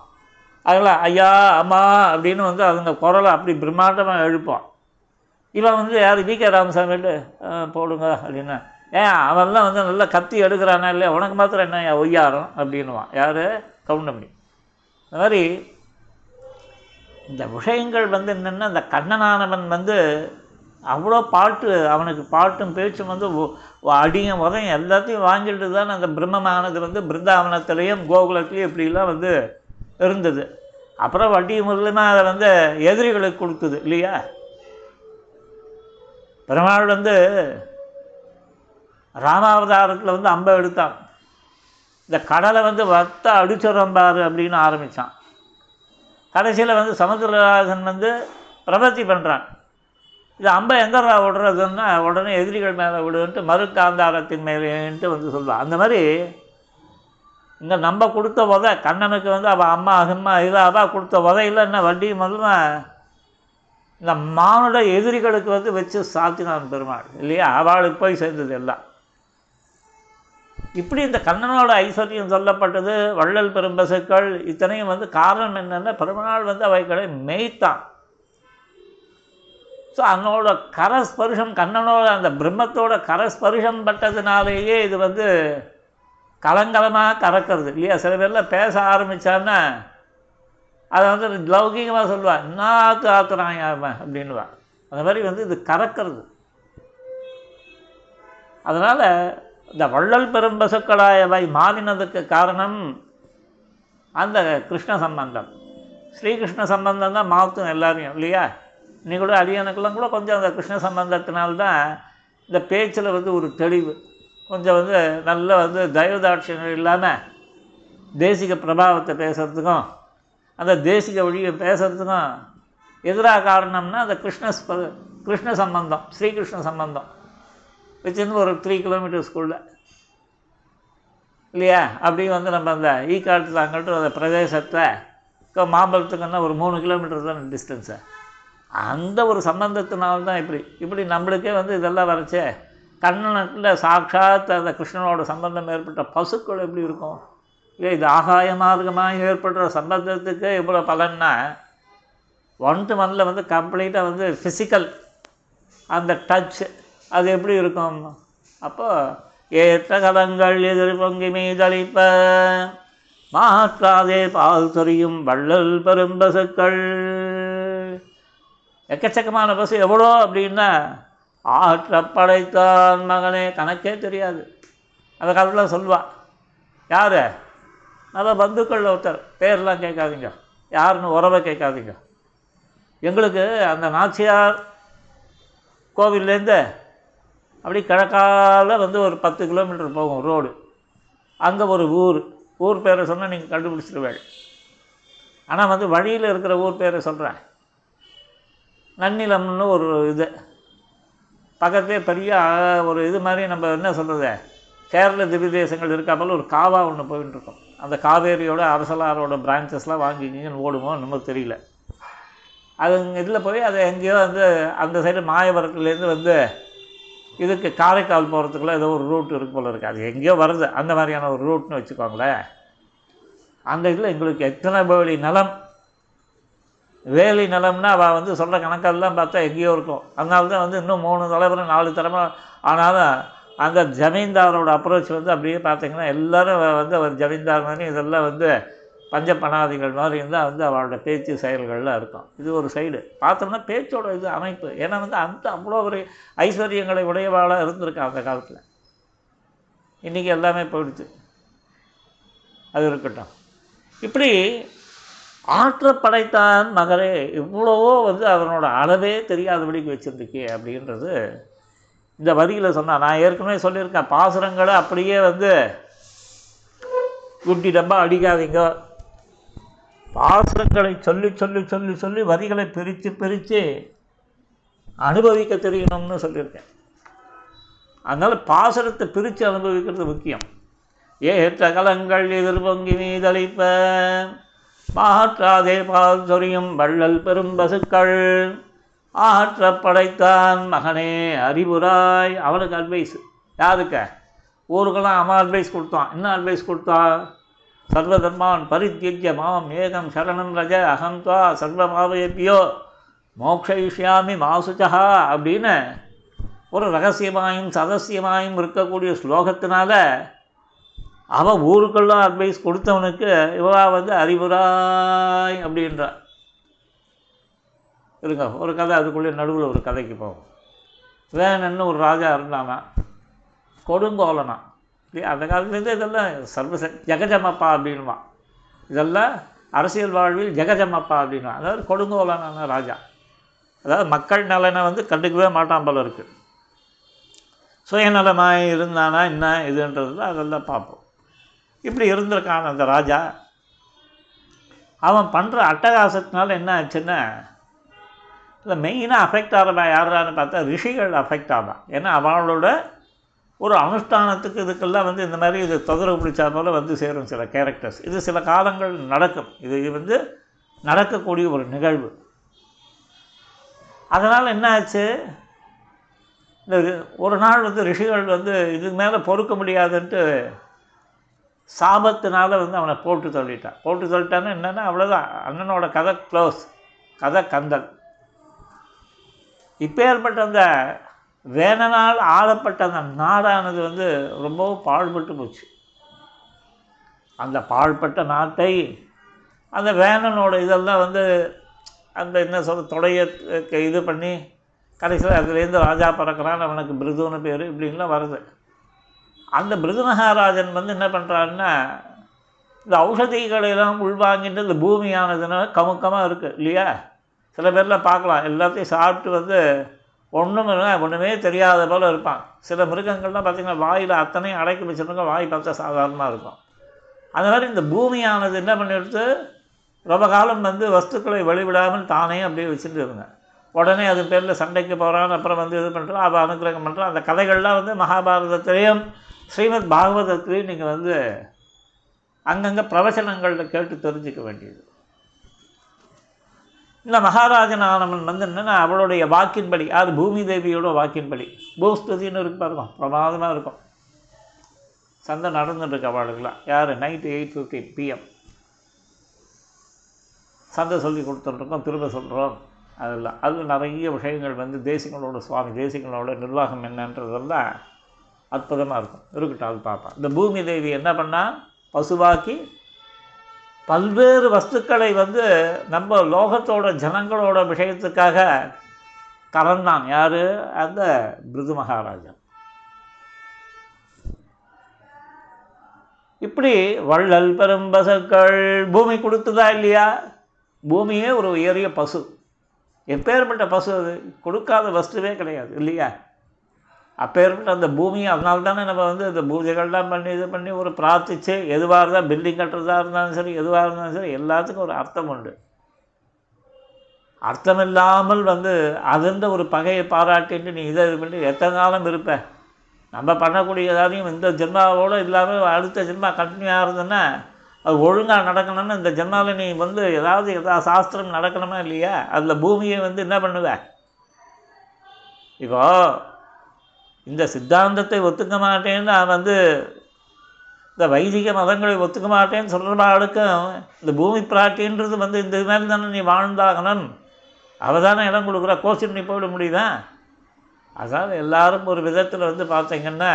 அதில் ஐயா அம்மா அப்படின்னு வந்து அதுங்க குரலை அப்படி பிரம்மாண்டமாக எழுப்பான் இவன் வந்து யார்? வி கே ராமசாமி போடுங்க அப்படின்னா. ஏன் அவன்லாம் வந்து நல்லா கத்தி எடுக்கிறானா இல்லையா? உனக்கு மாத்திரம் என்ன ஒய்யாரம் அப்படின்னுவான். யார்? கவுண்டமணி. இந்த மாதிரி இந்த விஷயங்கள் வந்து என்னென்னா இந்த கண்ணனானவன் வந்து அவ்வளோ பாட்டு அவனுக்கு பாட்டும் பேச்சும் வந்து அடியும் உதயம் எல்லாத்தையும் வாங்கிட்டு தான் அந்த பிரம்மமானது வந்து பிருந்தாவனத்திலையும் கோகுலத்திலையும் இப்படிலாம் வந்து இருந்தது. அப்புறம் வட்டி மூலமாக அதை வந்து எதிரிகளுக்கு கொடுக்குது இல்லையா? பெருமாள் வந்து ராமாவதாரத்தில் வந்து அம்பை எடுத்தான். இந்த கடலை வந்து வத்த அடிச்சிடறோம் பாரு அப்படின்னு ஆரம்பித்தான் கடைசியில் வந்து சமுத்திரராஜன் வந்து பிரபத்தி பண்ணுறான் இது அம்பை எங்கடா விடுறதுன்னா உடனே எதிரிகள் மேலே விடுன்ட்டு மறு காந்தாரத்தின் மேலேன்ட்டு வந்து சொல்லுவான். அந்த மாதிரி இந்த நம்ம கொடுத்த உதை கண்ணனுக்கு வந்து அவள் அம்மா அம்மா இதாக கொடுத்த உதையில் என்ன வட்டி முதல்ல இந்த மானுட எதிரிகளுக்கு வந்து வச்சு சாத்தினான் பெருமாள் இல்லையா? அவளுக்கு போய் சேர்ந்தது எல்லாம். இப்படி இந்த கண்ணனோட ஐஸ்வர்யம் சொல்லப்பட்டது வள்ளல் பெரும்பசுக்கள் இத்தனையும் வந்து காரணம் என்னென்னா பெருமாள் வந்து அவைகளை மெய்த்தான். ஸோ அன்னோட கரஸ்பருஷம் கண்ணனோட அந்த பிரம்மத்தோட கரஸ்பருஷம் பட்டதுனாலேயே இது வந்து கலங்கலமாக கறக்கிறது இல்லையா? சில பேரில் பேச ஆரம்பித்தான்னா அதை வந்து லௌகிகமாக சொல்லுவாள் என்ன ஆத்து ஆத்துறான் அவன் அந்த மாதிரி வந்து இது கறக்கிறது. அதனால் இந்த வள்ளல் பெரும்பசுக்களாயவை மாறினதுக்கு காரணம் அந்த கிருஷ்ண சம்பந்தம். ஸ்ரீகிருஷ்ண சம்பந்தம் தான் மாற்றும் எல்லாரையும் இல்லையா? நீ கூட அடியானுக்கெல்லாம் கூட கொஞ்சம் அந்த கிருஷ்ண சம்பந்தத்தினால்தான் இந்த பேச்சில் வந்து ஒரு தெளிவு. கொஞ்சம் வந்து நல்ல வந்து தயவுதாட்சியங்கள் இல்லாமல் தேசிக பிரபாவத்தை பேசுகிறதுக்கும் அந்த தேசிக வழியை பேசுகிறதுக்கும் எதிராக காரணம்னா அந்த கிருஷ்ண ஸ்ப- கிருஷ்ண சம்பந்தம் ஸ்ரீகிருஷ்ண சம்பந்தம் வச்சிருந்து ஒரு த்ரீ கிலோமீட்டர் ஸ்கூலில் இல்லையா? அப்படி வந்து நம்ம அந்த ஈ காலத்தில் அங்கிட்டு அந்த பிரதேசத்தை இப்போ மாம்பழத்துக்குன்னா ஒரு மூணு கிலோமீட்டர் தான் டிஸ்டன்ஸு அந்த ஒரு சம்பந்தத்தினால தான் இப்படி. இப்படி நம்மளுக்கே வந்து இதெல்லாம் வரைச்சே கண்ணனுக்குள்ள சாட்சாத் அந்த கிருஷ்ணனோட சம்பந்தம் ஏற்பட்ட பசுக்கள் எப்படி இருக்கும்? இது ஆகாய மார்க்கமாக ஏற்படுற சம்பந்தத்துக்கு இவ்வளோ பலன்னா ஒன் டு ஒனில் வந்து கம்ப்ளீட்டாக வந்து ஃபிசிக்கல் அந்த டச் அது எப்படி இருக்கும்? அப்போது ஏற்ற கலங்கள் எதிர் பொங்கி மீதளிப்ப மாற்றாதே பால் சொரியும் வள்ளல் பெரும் பசுக்கள். எக்கச்சக்கமான பசு எவ்வளோ அப்படின்னா ஆற்ற படைத்தான் மகனே கணக்கே தெரியாது. அந்த காலத்தில் சொல்வா யார்? நல்ல பந்துக்கள் ஒருத்தர் பேர்லாம் கேட்காதீங்க. யாருன்னு உறவை கேட்காதீங்க. எங்களுக்கு அந்த நாச்சியார் கோவில்லேருந்து அப்படி கிழக்கால வந்து ஒரு பத்து கிலோமீட்டர் போகும் ரோடு. அங்கே ஒரு ஊர். ஊர் பேரை சொன்னால் நீங்கள் கண்டுபிடிச்சிருவேள் ஆனால் வந்து வழியில் இருக்கிற ஊர் பேரை சொல்கிறேன் நன்னிலம்னு ஒரு இது. பக்கத்தே பெரிய ஒரு இது மாதிரி நம்ம என்ன சொல்கிறது கேரள திவ்ய தேசங்கள் இருக்காமல் ஒரு காவா ஒன்று போயின்னு இருக்கோம் அந்த காவேரியோட அரசலாரோட பிரான்ச்சஸ்லாம் வாங்கி ஓடுமோ நமக்கு தெரியல. அது இதில் போய் அது எங்கேயோ வந்து அந்த சைடு மாயவரத்துலேருந்து வந்து இதுக்கு காரைக்கால் போகிறதுக்குள்ள ஏதோ ஒரு ரூட் இருக்கு போல இருக்குது அது எங்கேயோ வருது. அந்த மாதிரியான ஒரு ரூட்னு வச்சுக்கோங்களேன். அந்த இதில் எங்களுக்கு எத்தனை வேலி நிலம்? வேலி நிலம்னா அவள் வந்து சொல்கிற கணக்கெல்லாம் பார்த்தா எங்கேயோ இருக்கும். அதனால தான் வந்து இன்னும் மூணு தலைமுறை நாலு தலைமுறை ஆனாலும் அந்த ஜமீன்தாரோட அப்ரோச் வந்து அப்படியே பார்த்தீங்கன்னா எல்லாரும் வந்து அவர் ஜமீன்தார் மாதிரி இதெல்லாம் வந்து பஞ்ச பணாதிகள் மாதிரி இருந்தால் வந்து அவளோட பேச்சு செயல்கள்லாம் இருக்கும். இது ஒரு சைடு பார்த்தோம்னா பேச்சோட இது அமைப்பு. ஏன்னா வந்து அந்த அவ்வளோ ஒரு ஐஸ்வர்யங்களை உடையவாளாக இருந்திருக்கா அந்த காலத்தில். இன்றைக்கி எல்லாமே போயிடுச்சு. அது இருக்கட்டும். இப்படி ஆற்ற படைத்தான் மகரே. இவ்வளவோ வந்து அவனோட அளவே தெரியாதபடிக்கு வச்சுருந்துக்கே அப்படின்றது இந்த வரியில் சொன்னால் நான் ஏற்கனவே சொல்லியிருக்கேன் பாசுரங்களை அப்படியே வந்து குட்டி டப்பா அடிக்காதீங்க. பாசுரங்களை சொல்லி சொல்லி சொல்லி சொல்லி வரிகளை பிரித்து பிரித்து அனுபவிக்க தெரியணும்னு சொல்லியிருக்கேன். அதனால் பாசுரத்தை பிரித்து அனுபவிக்கிறது முக்கியம். ஏற்ற கலங்கள் எதிர் பொங்கி மீதளிப்ப மாற்றாதே பால் சொரியும் வள்ளல் பெரும் பசுக்கள். ஆற்ற படைத்தான் மகனே அறிவுராய். அவனுக்கு அட்வைஸ் யாருக்கு? ஊருக்கெல்லாம் அவன் அட்வைஸ் கொடுத்தான். என்ன அட்வைஸ் கொடுத்தான்? சர்வதர்மான் பரித்தியஜ்ய மாம் ஏகம் சரணம் ரஜ அகந்தா சர்வமாவயப்பியோ மோக்ஷயிஷ்யாமி மாசுச்சா அப்படின்னு ஒரு ரகசியமாயும் சதசியமாயும் இருக்கக்கூடிய ஸ்லோகத்தினால அவன் ஊருக்கெல்லாம் அட்வைஸ் கொடுத்தவனுக்கு இவா வந்து அறிவுராய் அப்படின்றா இருங்க ஒரு கதை அதுக்குள்ளே நடுவில் ஒரு கதைக்கு போகும் வேணன்னு ஒரு ராஜா இருந்தானா? கொடுங்கோலனா? இல்லையா? அந்த காலத்துலேருந்து இதெல்லாம் சர்வச ஜெகஜமப்பா அப்படின்வான் இதெல்லாம் அரசியல் வாழ்வில் ஜெகஜமப்பா அப்படின்வான் அதாவது கொடுங்கோலனான ராஜா. அதாவது மக்கள் நலனை வந்து கண்டுக்கவே மாட்டான் போல இருக்குது சுயநலமாக இருந்தானா என்ன இதுன்றது அதெல்லாம் பார்ப்போம். இப்படி இருந்திருக்கான் அந்த ராஜா. அவன் பண்ணுற அட்டகாசத்தினால என்ன ஆச்சுன்னா இல்லை மெயினாக அஃபெக்ட் ஆகிறதா யாரான்னு பார்த்தா ரிஷிகள் அஃபெக்ட் ஆகிறான் ஏன்னா அவளோட ஒரு அனுஷ்டானத்துக்கு இதுக்கெல்லாம் வந்து இந்த மாதிரி இது தொந்தரவு பிடிச்சா போல் வந்து சேரும் சில கேரக்டர்ஸ் இது சில காலங்கள் நடக்கும். இது இது வந்து நடக்கக்கூடிய ஒரு நிகழ்வு. அதனால் என்ன ஆச்சு? இந்த ரி- ஒரு நாள் வந்து ரிஷிகள் வந்து இதுக்கு மேலே பொறுக்க முடியாதுன்ட்டு சாபத்தினால வந்து அவனை போட்டு தள்ளிட்டான். போட்டு தள்ளிட்டான்னு என்னென்னா அவ்வளோதான் அண்ணனோட கதை க்ளோஸ் கதை கந்தல். இப்பேற்பட்ட அந்த வேணனால் ஆளப்பட்ட அந்த நாடானது வந்து ரொம்பவும் பாழ்பட்டு போச்சு. அந்த பாழ்பட்ட நாட்டை அந்த வேணனோட இதெல்லாம் வந்து அந்த என்ன சொல்ல தொடைய இது பண்ணி கடைசியில் அதுலேருந்து ராஜா பறக்கிறான் அவனுக்கு பிருதுன்னு பேர் இப்படின்லாம் வருது. அந்த பிருதுநகாராஜன் வந்து என்ன பண்ணுறாருன்னா இந்த ஔஷதிகளை எல்லாம் உள்வாங்கிட்டு இந்த பூமியானதுனால கமுக்கமாக இருக்குது இல்லையா? சில பேர்லாம் பார்க்கலாம். எல்லாத்தையும் சாப்பிட்டு வந்து ஒன்றும் இல்லை ஒன்றுமே தெரியாத போல் இருப்பான். சில மிருகங்கள்லாம் பார்த்திங்கன்னா வாயில் அத்தனையும் அடைக்கி வச்சுருக்க வாய் பார்த்தா சாதாரணமாக இருக்கும். அந்த மாதிரி இந்த பூமியானது என்ன பண்ணிடுது ரொம்ப காலம் வந்து வஸ்துக்களை வெளிவிடாமல் தானே அப்படியே வச்சுட்டு இருங்க உடனே அது பேரில் சண்டைக்கு போகிறான் அப்புறம் வந்து இது பண்ணுறான் அவள் அனுகிரகம் பண்ணுறான் அந்த கதைகள்லாம் வந்து மகாபாரதத்திலையும் ஸ்ரீமத் பாகவதத்திலையும் நீங்கள் வந்து அங்கங்கே பிரவச்சனங்களில் கேட்டு தெரிஞ்சுக்க வேண்டியது. இந்த மகாராஜன் ஆனவன் வந்து என்னென்னா அவளுடைய வாக்கின்படி யார் பூமி தேவியோட வாக்கின்படி பூஸ்துதின்னு இருக்கு பாருங்க பிரமாதமாக இருக்கும். சந்தை நடந்துட்டு இருக்கு அவளுக்குலாம் யார்? நைட்டு எயிட் ஃபிஃப்டீன் பிஎம் சந்தை சொல்லி கொடுத்துட்ருக்கோம் திரும்ப சொல்கிறோம் அதெல்லாம். அதில் நிறைய விஷயங்கள் வந்து தேசியங்களோட சுவாமி தேசியங்களோட நிர்வாகம் என்னன்றதெல்லாம் அற்புதமாக இருக்கும். இருக்கட்டும் அது பார்ப்பேன் இந்த பூமி தேவி என்ன பண்ணால் பசுவாக்கி பல்வேறு வஸ்துக்களை வந்து நம்ம லோகத்தோட ஜனங்களோட விஷயத்துக்காக கலந்தான். யார்? அந்த பிருது மகாராஜன். இப்படி வள்ளல் பெரும்பசுக்கள் பூமி கொடுத்ததா இல்லையா? பூமியே ஒரு உயரிய பசு. எப்பேற்பட்ட பசு அது. கொடுக்காத வஸ்துவே கிடையாது இல்லையா? அப்பேற்பட்ட அந்த பூமி அதனால தானே நம்ம வந்து இந்த பூஜைகள்லாம் பண்ணி இது பண்ணி ஒரு பிரார்த்திச்சு எதுவாக இருந்தால் பில்டிங் கட்டுறதா இருந்தாலும் சரி எதுவாக இருந்தாலும் சரி எல்லாத்துக்கும் ஒரு அர்த்தம் உண்டு. அர்த்தம் இல்லாமல் வந்து அதுன்ற ஒரு பகையை பாராட்டிட்டு நீ இதை இது பண்ணி எத்தனை காலம் இருப்ப? நம்ம பண்ணக்கூடிய ஏதாதையும் இந்த ஜென்மாவோடு இல்லாமல் அடுத்த ஜென்மா கண்டினியூ இருந்ததுன்னா அது ஒழுங்காக நடக்கணும்னா இந்த ஜென்மாவில் நீ வந்து ஏதாவது ஏதாவது சாஸ்திரம் நடக்கணுமா இல்லையா? அதில் பூமியை வந்து என்ன பண்ணுவ? இப்போ இந்த சித்தாந்தத்தை ஒத்துக்க மாட்டேன்னு நான் வந்து இந்த வைதிக மதங்களை ஒத்துக்க மாட்டேன்னு சொல்கிறவாளுக்கும் இந்த பூமி பிராட்டின்றது வந்து இந்த மாதிரி தானே நீ வாழ்ந்தாகணும். அவள் தானே இடம் கொடுக்குறா கோச்சிட்டு நீ போயிட முடியுதா? அதனால் எல்லாரும் ஒரு விதத்தில் வந்து பார்த்தீங்கன்னா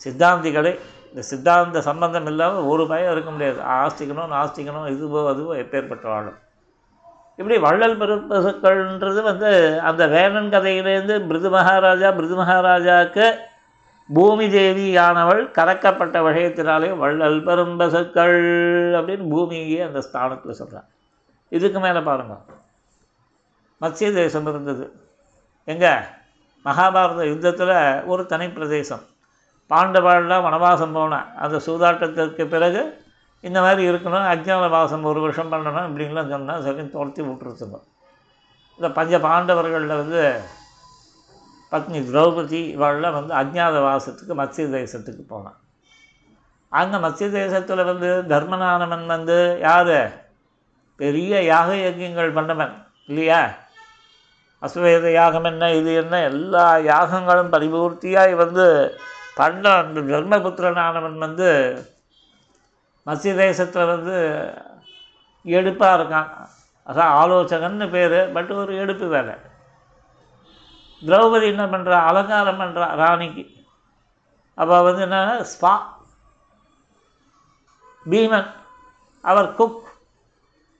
சித்தாந்திகளை இந்த சித்தாந்த சம்பந்தம் இல்லாமல் ஒரு பயம் இருக்க முடியாது. ஆஸ்திக்கணும் நாஸ்திக்கணும் இதுவோ அதுவோ எப்பேற்பட்ட வாழும் இப்படி வள்ளல் பெரும்பசுக்கள்ன்றது வந்து அந்த வேணன் கதையிலேருந்து மிருது மகாராஜா மிருது மகாராஜாவுக்கு பூமி தேவியானவள் கறக்கப்பட்ட விஷயத்தினாலே வள்ளல் பெரும்பசுக்கள் அப்படின்னு பூமியே அந்த ஸ்தானத்தில் சொல்கிறான் இதுக்கு மேலே பாருங்கள் மத்திய தேசம் இருந்தது. எங்கே? மகாபாரத யுத்தத்தில் ஒரு தனி பிரதேசம். பாண்டவாள்லாம் வனவாசம் போனேன் அந்த சூதாட்டத்திற்கு பிறகு இந்த மாதிரி இருக்கணும் அஜ்ஞானவாசம் ஒரு வருஷம் பண்ணணும் இப்படின்லாம் சொன்னால் சரி துரத்தி விட்டுருச்சுங்க இந்த பஞ்ச பாண்டவர்களில் வந்து பத்னி திரௌபதி இவாள்லாம் வந்து அஜ்ஞாத வாசத்துக்கு மத்திய தேசத்துக்கு போனான். அங்கே மத்திய தேசத்தில் வந்து தர்மநாதனன் வந்து யார்? பெரிய யாக யஜ்யங்கள் பண்ணவன் இல்லையா? அஸ்வவேத யாகம் என்ன இது என்ன எல்லா யாகங்களும் பரிபூர்த்தியாக வந்து பண்ண அந்த தர்மபுத்திரனானவன் வந்து மத்திய தேசத்தில் வந்து எடுப்பாக இருக்கான். அதான் ஆலோசகன்னு பேர் பட் ஒரு எடுப்பு வேலை திரௌபதி என்ன பண்ணுறா அலங்காரம் பண்ணுறா ராணிக்கு. அப்போ வந்து என்ன ஸ்பா பீமன் அவர் குக்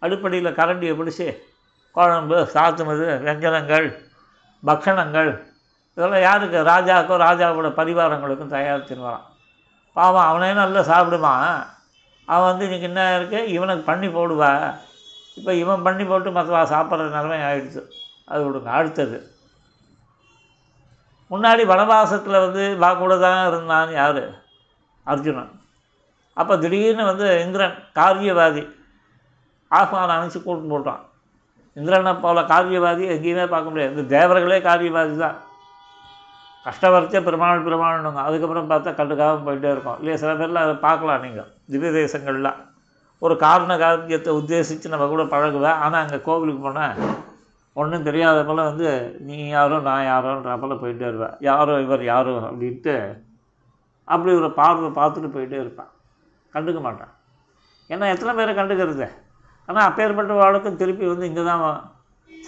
அடிப்படையில் கரண்டியை பிடிச்சி குழம்பு சாத்துமது வெஞ்சனங்கள் பக்ஷணங்கள் இதெல்லாம் யாருக்கு? ராஜாவுக்கும் ராஜாவோட பரிவாரங்களுக்கும் தயாரிச்சுன்னு வரான் பாவம் அவனே நல்லா சாப்பிடுவான். அவன் வந்து இன்றைக்கி என்ன இருக்குது இவனுக்கு பண்ணி போடுவா. இப்போ இவன் பண்ணி போட்டு மற்றவா சாப்பிட்ற நிலைமை ஆகிடுச்சு அது விடுங்க. அடுத்தது. முன்னாடி வனவாசத்தில் வந்து வா கூட தான் இருந்தான் யார்? அர்ஜுனன். அப்போ திடீர்னு வந்து இந்திரன் காரியவாதி. ஆஹ்வானம் அனுப்பிச்சு கூட்டு போட்டான். இந்திரனை போல காரியவாதி எங்கேயுமே பார்க்க முடியாது. இந்த தேவர்களே காரியவாதி தான். கஷ்டவரைச்சே பெருமாள் பெருமாள்னுங்க அதுக்கப்புறம் பார்த்தா கண்டுக்காமல் போயிட்டே இருக்கும். இல்லையா சில பேர்லாம் அதை பார்க்கலாம் நீங்கள் திவ்ய தேசங்கள்லாம் ஒரு காரண காரியத்தை உத்தேசித்து நம்ம கூட பழகுவேன் ஆனால் அங்கே கோவிலுக்கு போனால் ஒன்றும் தெரியாத போல் வந்து நீ யாரோ நான் யாரோன்ற போல் போயிட்டே இருப்பேன் யாரோ இவர் யாரோ அப்படின்ட்டு அப்படி ஒரு பார்வை பார்த்துட்டு போயிட்டே இருப்பான். கண்டுக்க மாட்டான். ஏன்னா எத்தனை பேரை கண்டுக்கிறது? ஆனால் அப்பேற்பட்ட வாழ்க்கை திருப்பி வந்து இங்கே தான்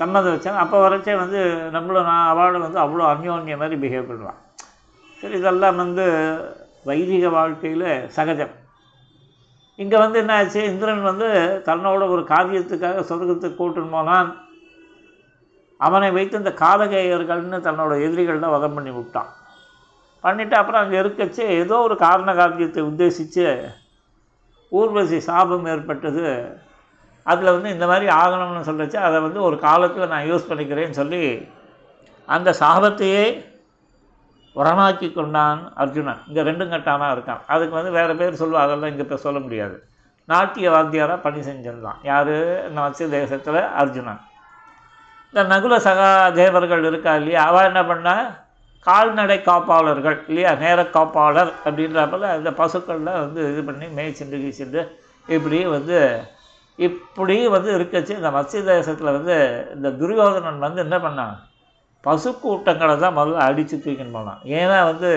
சம்மதம் வச்சாங்க. அப்போ வரைச்சே வந்து நம்மளும் நான் அவார்டு வந்து அவ்வளோ அந்யோன்ய மாதிரி பிஹேவ் பண்ணுவான். சரி இதெல்லாம் வந்து வைதிக வாழ்க்கையில் சகஜம். இங்கே வந்து என்ன ஆச்சு? இந்திரன் வந்து தன்னோட ஒரு காரியத்துக்காக சொர்க்கத்துக்கு கூட்டுன்னு போனான். அவனை வைத்து இந்த காலகேயர்கள்னு தன்னோட எதிரிகள்லாம் வதம் பண்ணி விட்டான். பண்ணிவிட்டு அப்புறம் அங்கே இருக்கச்சு ஏதோ ஒரு காரண காரியத்தை உத்தேசித்து ஊர்வசி சாபம் ஏற்பட்டது. அதில் வந்து இந்த மாதிரி ஆகணும்னு சொல்லிச்சு அதை வந்து ஒரு காலத்தில் நான் யூஸ் பண்ணிக்கிறேன்னு சொல்லி அந்த சாபத்தையே உரமாக்கி கொண்டான் அர்ஜுனன். இங்கே ரெண்டும் கட்டானாக இருக்கான். அதுக்கு வந்து வேறு பேர் சொல்லுவா அதெல்லாம் இங்கே இப்போ சொல்ல முடியாது. நாட்டிய வாத்தியாராக பணி செஞ்சிருந்தான். யார்? மத்ஸ்ய தேசத்தில் அர்ஜுனன். இந்த நகுல சகா தேவர்கள் இருக்கா இல்லையா? அவள் என்ன பண்ணா? கால்நடை காப்பாளர்கள் இல்லையா? நேர காப்பாளர் அப்படின்றப்பல இந்த பசுக்கள்லாம் வந்து இது பண்ணி மேய்ச்சிண்டு கீச்சிண்டு இப்படி வந்து இப்படி வந்து இருக்கச்சு இந்த மத்திய தேசத்தில் வந்து இந்த துரியோதனன் வந்து என்ன பண்ணான்? பசு கூட்டங்களை தான் முதல்ல அடித்து தூக்கின்னு போனான். ஏன்னா வந்து